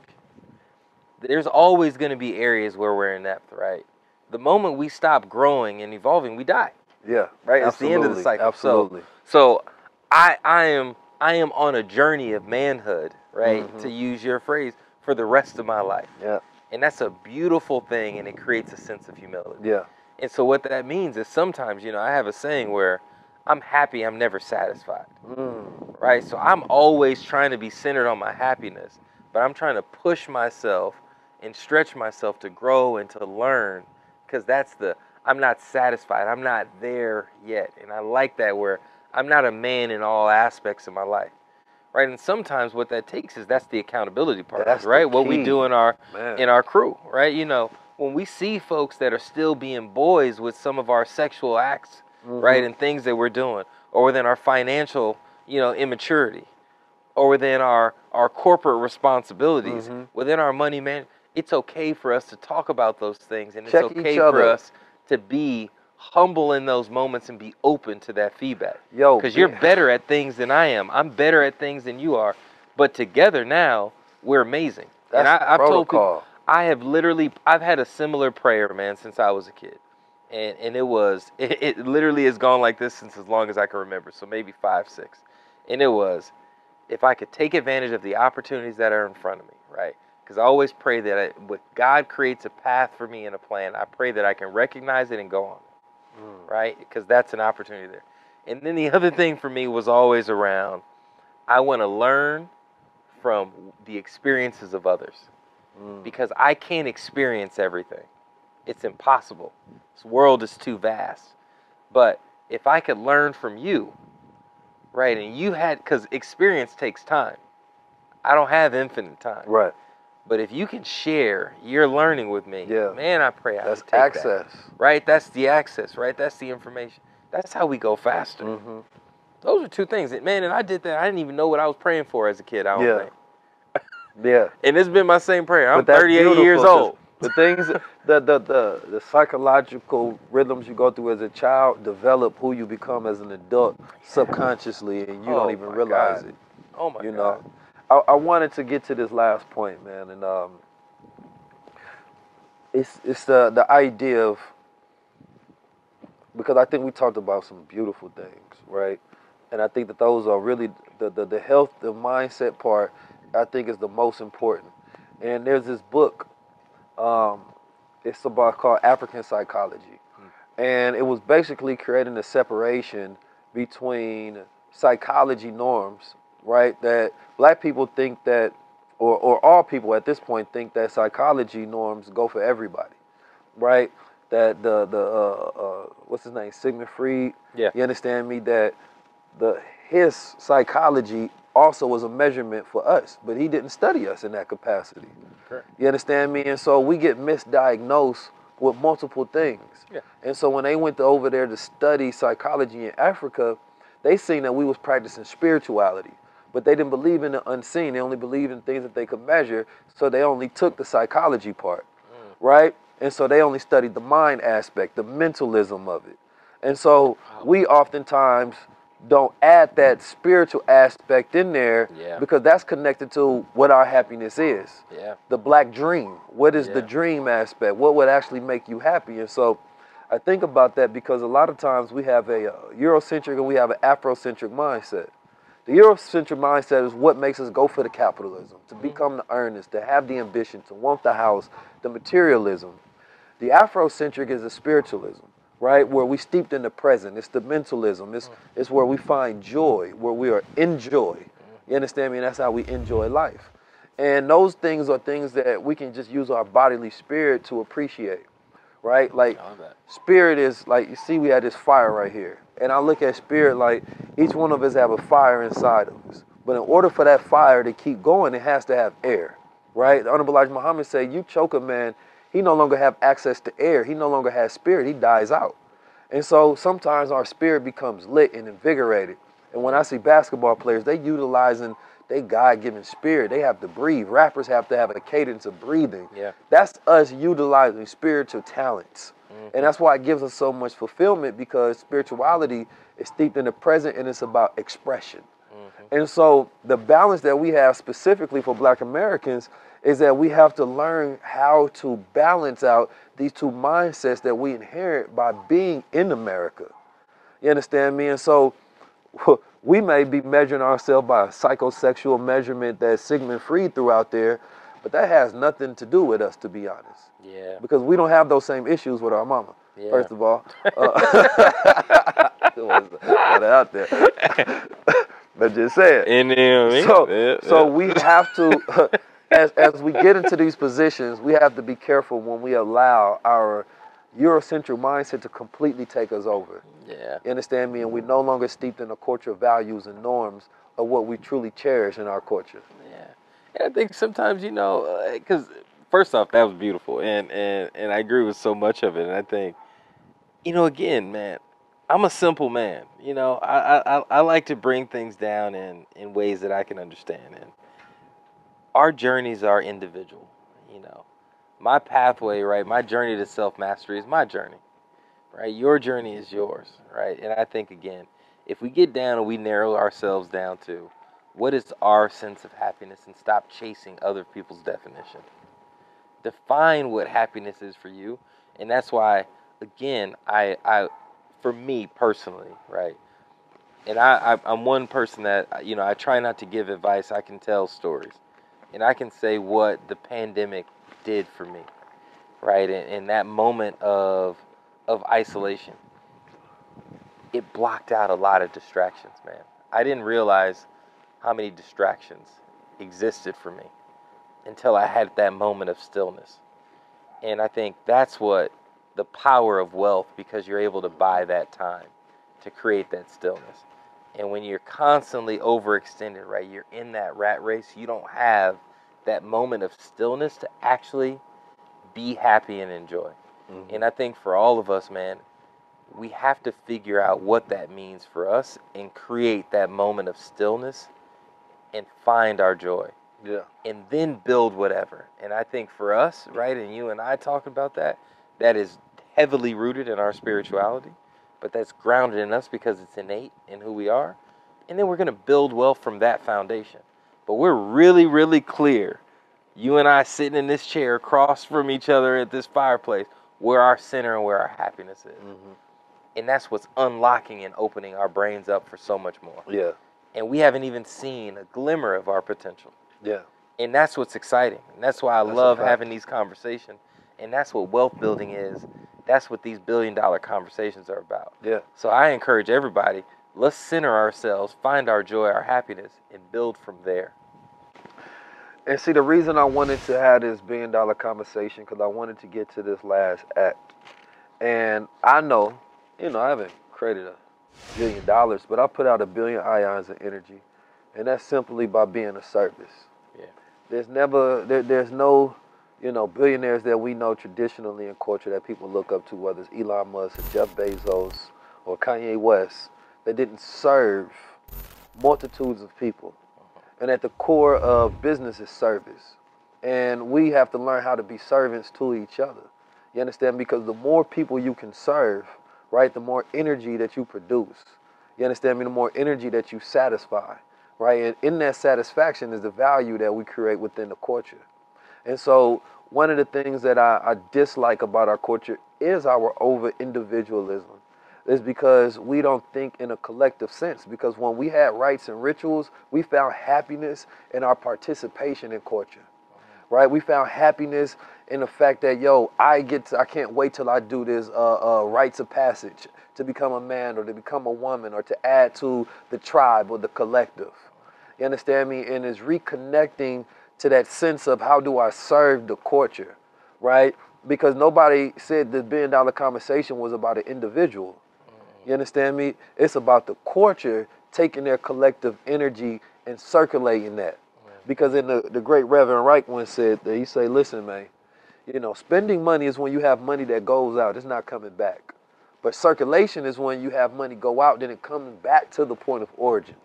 There's always going to be areas where we're inept, right? The moment we stop growing and evolving, we die. Yeah, Right, it's the end of the absolutely, cycle. So- Absolutely. So I I am I am on a journey of manhood, right? Mhm. To use your phrase, for the rest of my life. Yeah, And that's a beautiful thing and it creates a sense of humility. yeah, And so what that means is sometimes, you know, I have a saying where I'm happy, I'm never satisfied, mm, right? So I'm always trying to be centered on my happiness, but I'm trying to push myself and stretch myself to grow and to learn because that's the I'm not satisfied. I'm not there yet. And I like that where I'm not a man in all aspects of my life. Right? And sometimes what that takes is that's the accountability part, That's right? What we do in our man. in our crew, right? You know, when we see folks that are still being boys with some of our sexual acts, right, Mhm. and things that we're doing, or within our financial, you know, immaturity, or within our our corporate responsibilities, Mhm. within our money man, it's okay for us to talk about those things, and it's okay for us to be humble in those moments and be open to that feedback Yo, because you're better at things than I am. I'm better at things than you are, but together now we're amazing. That's and I, I've told people. I have literally I've had a similar prayer, man, since I was a kid. And and it was it, it literally has gone like this since as long as I can remember. So maybe five, six. And it was if I could take advantage of the opportunities that are in front of me, right? Because I always pray that I, when God creates a path for me and a plan, I pray that I can recognize it and go on it, Mm, right? Because that's an opportunity there. And then the other thing for me was always around I want to learn from the experiences of others mm. because I can't experience everything. It's impossible. This world is too vast. But if I could learn from you, right, and you had, because experience takes time. I don't have infinite time. Right. But if you can share your learning with me, Yeah. man, I pray I That's take that, access. right? That's the access, right? That's the information. That's how we go faster. hmm Those are two things. that- Man, and I did that. I didn't even know what I was praying for as a kid. I don't Yeah. think. Yeah. And it's been my same prayer. I'm 38 years old. The things, the, the the the psychological rhythms you go through as a child develop who you become as an adult subconsciously, and you Oh don't even realize God. it. Oh my you God. know, I, I wanted to get to this last point, man, and um, it's it's the the idea of because I think we talked about some beautiful things, right? And I think that those are really the the, the health, the mindset part. I think is the most important. And there's this book, um, it's about called African Psychology, and it was basically creating a separation between psychology norms, right? That black people think that, or, or all people at this point think that psychology norms go for everybody, right? That the the uh, uh, what's his name Sigmund Freud, Yeah. you understand me? That the his psychology also was a measurement for us, but he didn't study us in that capacity. Correct. You understand me? And so we get misdiagnosed with multiple things. Yeah. And so when they went to over there to study psychology in Africa, they seen that we was practicing spirituality, but they didn't believe in the unseen. They only believed in things that they could measure. So they only took the psychology part, right? And so they only studied the mind aspect, the mentalism of it. And so we oftentimes don't add that spiritual aspect in there Yeah. because that's connected to what our happiness is Yeah. the black dream. What is the dream aspect? What would actually make you happy? And so I think about that because a lot of times we have a uh, Eurocentric and we have an Afrocentric mindset. The Eurocentric mindset is what makes us go for the capitalism, to mm-hmm. become the earnest, to have the ambition, to want the house, the materialism. The Afrocentric is the spiritualism, right? Where we steeped in the present. It's the mentalism. It's, mm-hmm. it's where we find joy, where we are in joy. Mm-hmm. You understand me? And that's how we enjoy life. And those things are things that we can just use our bodily spirit to appreciate, right? Like I love that. spirit is like you see we have this fire right here. And i look at spirit like each one of us have a fire inside of us. But in order for that fire to keep going it has to have air right? The honorable elijah muhammad said you choke a man he no longer have access to air. He no longer has spirit. He dies out. And so sometimes our spirit becomes lit and invigorated. And when i see basketball players they utilizing they God-given spirit. They have to breathe. Rappers have to have a cadence of breathing. Yeah. That's us utilizing spiritual talents. Mm-hmm. And that's why it gives us so much fulfillment because spirituality is steeped in the present and it's about expression. Mm-hmm. And so the balance that we have specifically for black Americans is that we have to learn how to balance out these two mindsets that we inherit by being in America. You understand me? And so we may be measuring ourselves by a psychosexual measurement that Sigmund Freud threw out there, but that has nothing to do with us, to be honest Yeah. because we don't have those same issues with our mama. Yeah. First of all, uh, out there, but just say it. And then, So, yeah, so yeah. we have to, as as we get into these positions, we have to be careful when we allow our Eurocentric mindset to completely take us over. yeah. You understand me? And we're no longer steeped in the culture values and norms of what we truly cherish in our culture. Yeah, and I think sometimes you know, uh, because first off, that was beautiful, and and and I agree with so much of it. And I think, you know, again, man, I'm a simple man. You know, I I, I- I like to bring things down in in ways that I can understand, and our journeys are individual. You know, my pathway, right? My journey to self mastery is my journey, right? Your journey is yours, right? And I think again, if we get down and we narrow ourselves down to what is our sense of happiness and stop chasing other people's definition. Define what happiness is for you. And that's why, again, I, I for me personally, right? And I, I, I'm one person that, you know, I try not to give advice. I can tell stories. And I can say what the pandemic did for me, right? In, in that moment of, of isolation, it blocked out a lot of distractions, man. I didn't realize how many distractions existed for me until I had that moment of stillness. And I think that's what the power of wealth because you're able to buy that time to create that stillness. And when you're constantly overextended, right, you're in that rat race, you don't have that moment of stillness to actually be happy and enjoy. Mm-hmm. And I think for all of us, man, we have to figure out what that means for us and create that moment of stillness and find our joy Yeah. and then build whatever. And I think for us, right, and you and I talking about that, that is heavily rooted in our spirituality, but that's grounded in us because it's innate in who we are. And then we're going to build wealth from that foundation. But we're really, really clear, you and I sitting in this chair across from each other at this fireplace, where our center and where our happiness is. Mhm. And that's what's unlocking and opening our brains up for so much more. Yeah. And we haven't even seen a glimmer of our potential. Yeah. And that's what's exciting. And that's why I That's love having these conversations. And that's what wealth building is. That's what these billion dollar conversations are about. Yeah. So I encourage everybody, let's center ourselves, find our joy, our happiness, and build from there. And see, the reason I wanted to have this billion dollar conversation because I wanted to get to this last act. And I know, you know, I haven't created a billion dollars, but I put out a billion ions of energy. And that's simply by being a service. Yeah. There's never, there, there's no, you know, billionaires that we know traditionally in culture that people look up to, whether it's Elon Musk or Jeff Bezos or Kanye West, that didn't serve multitudes of people. And at the core of business is service. And we have to learn how to be servants to each other. You understand? Because the more people you can serve, right, the more energy that you produce. You understand me? The more energy that you satisfy, right? And in that satisfaction is the value that we create within the culture. And so, one of the things that I, I dislike about our culture is our over individualism. Is because we don't think in a collective sense. Because when we had rites and rituals, we found happiness in our participation in culture right? We found happiness in the fact that yo, I get to, I can't wait till I do this uh, uh, rites of passage to become a man or to become a woman or to add to the tribe or the collective. You understand me? And it's reconnecting to that sense of how do I serve the culture, right? Because nobody said the billion dollar conversation was about an individual. You understand me? It's about the culture taking their collective energy and circulating that. Because in the, the great Reverend Ike once said that he say, listen, man, you know, spending money is when you have money that goes out, it's not coming back. But circulation is when you have money go out, then it comes back to the point of origin.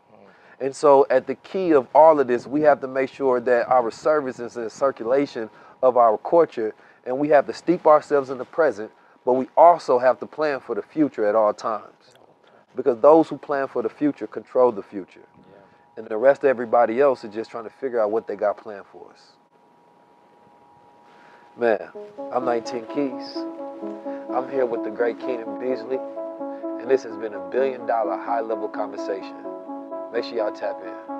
And so, at the key of all of this, we have to make sure that our services is in circulation of our culture, and we have to steep ourselves in the present, but we also have to plan for the future at all times. Because those who plan for the future control the future. And the rest of everybody else is just trying to figure out what they got planned for us. Man, I'm 19 Keys. I'm here with the great Keenan Beasley, and this has been a billion dollar high level conversation. Make sure y'all tap in.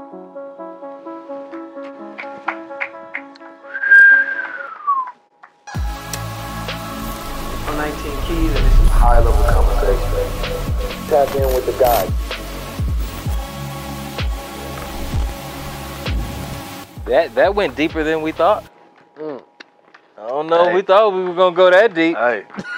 Keys, and this is High level conversation. Tap in with the guy. That that went deeper than we thought. Mm. I don't know Hey. we thought we were gonna go that deep. Hey,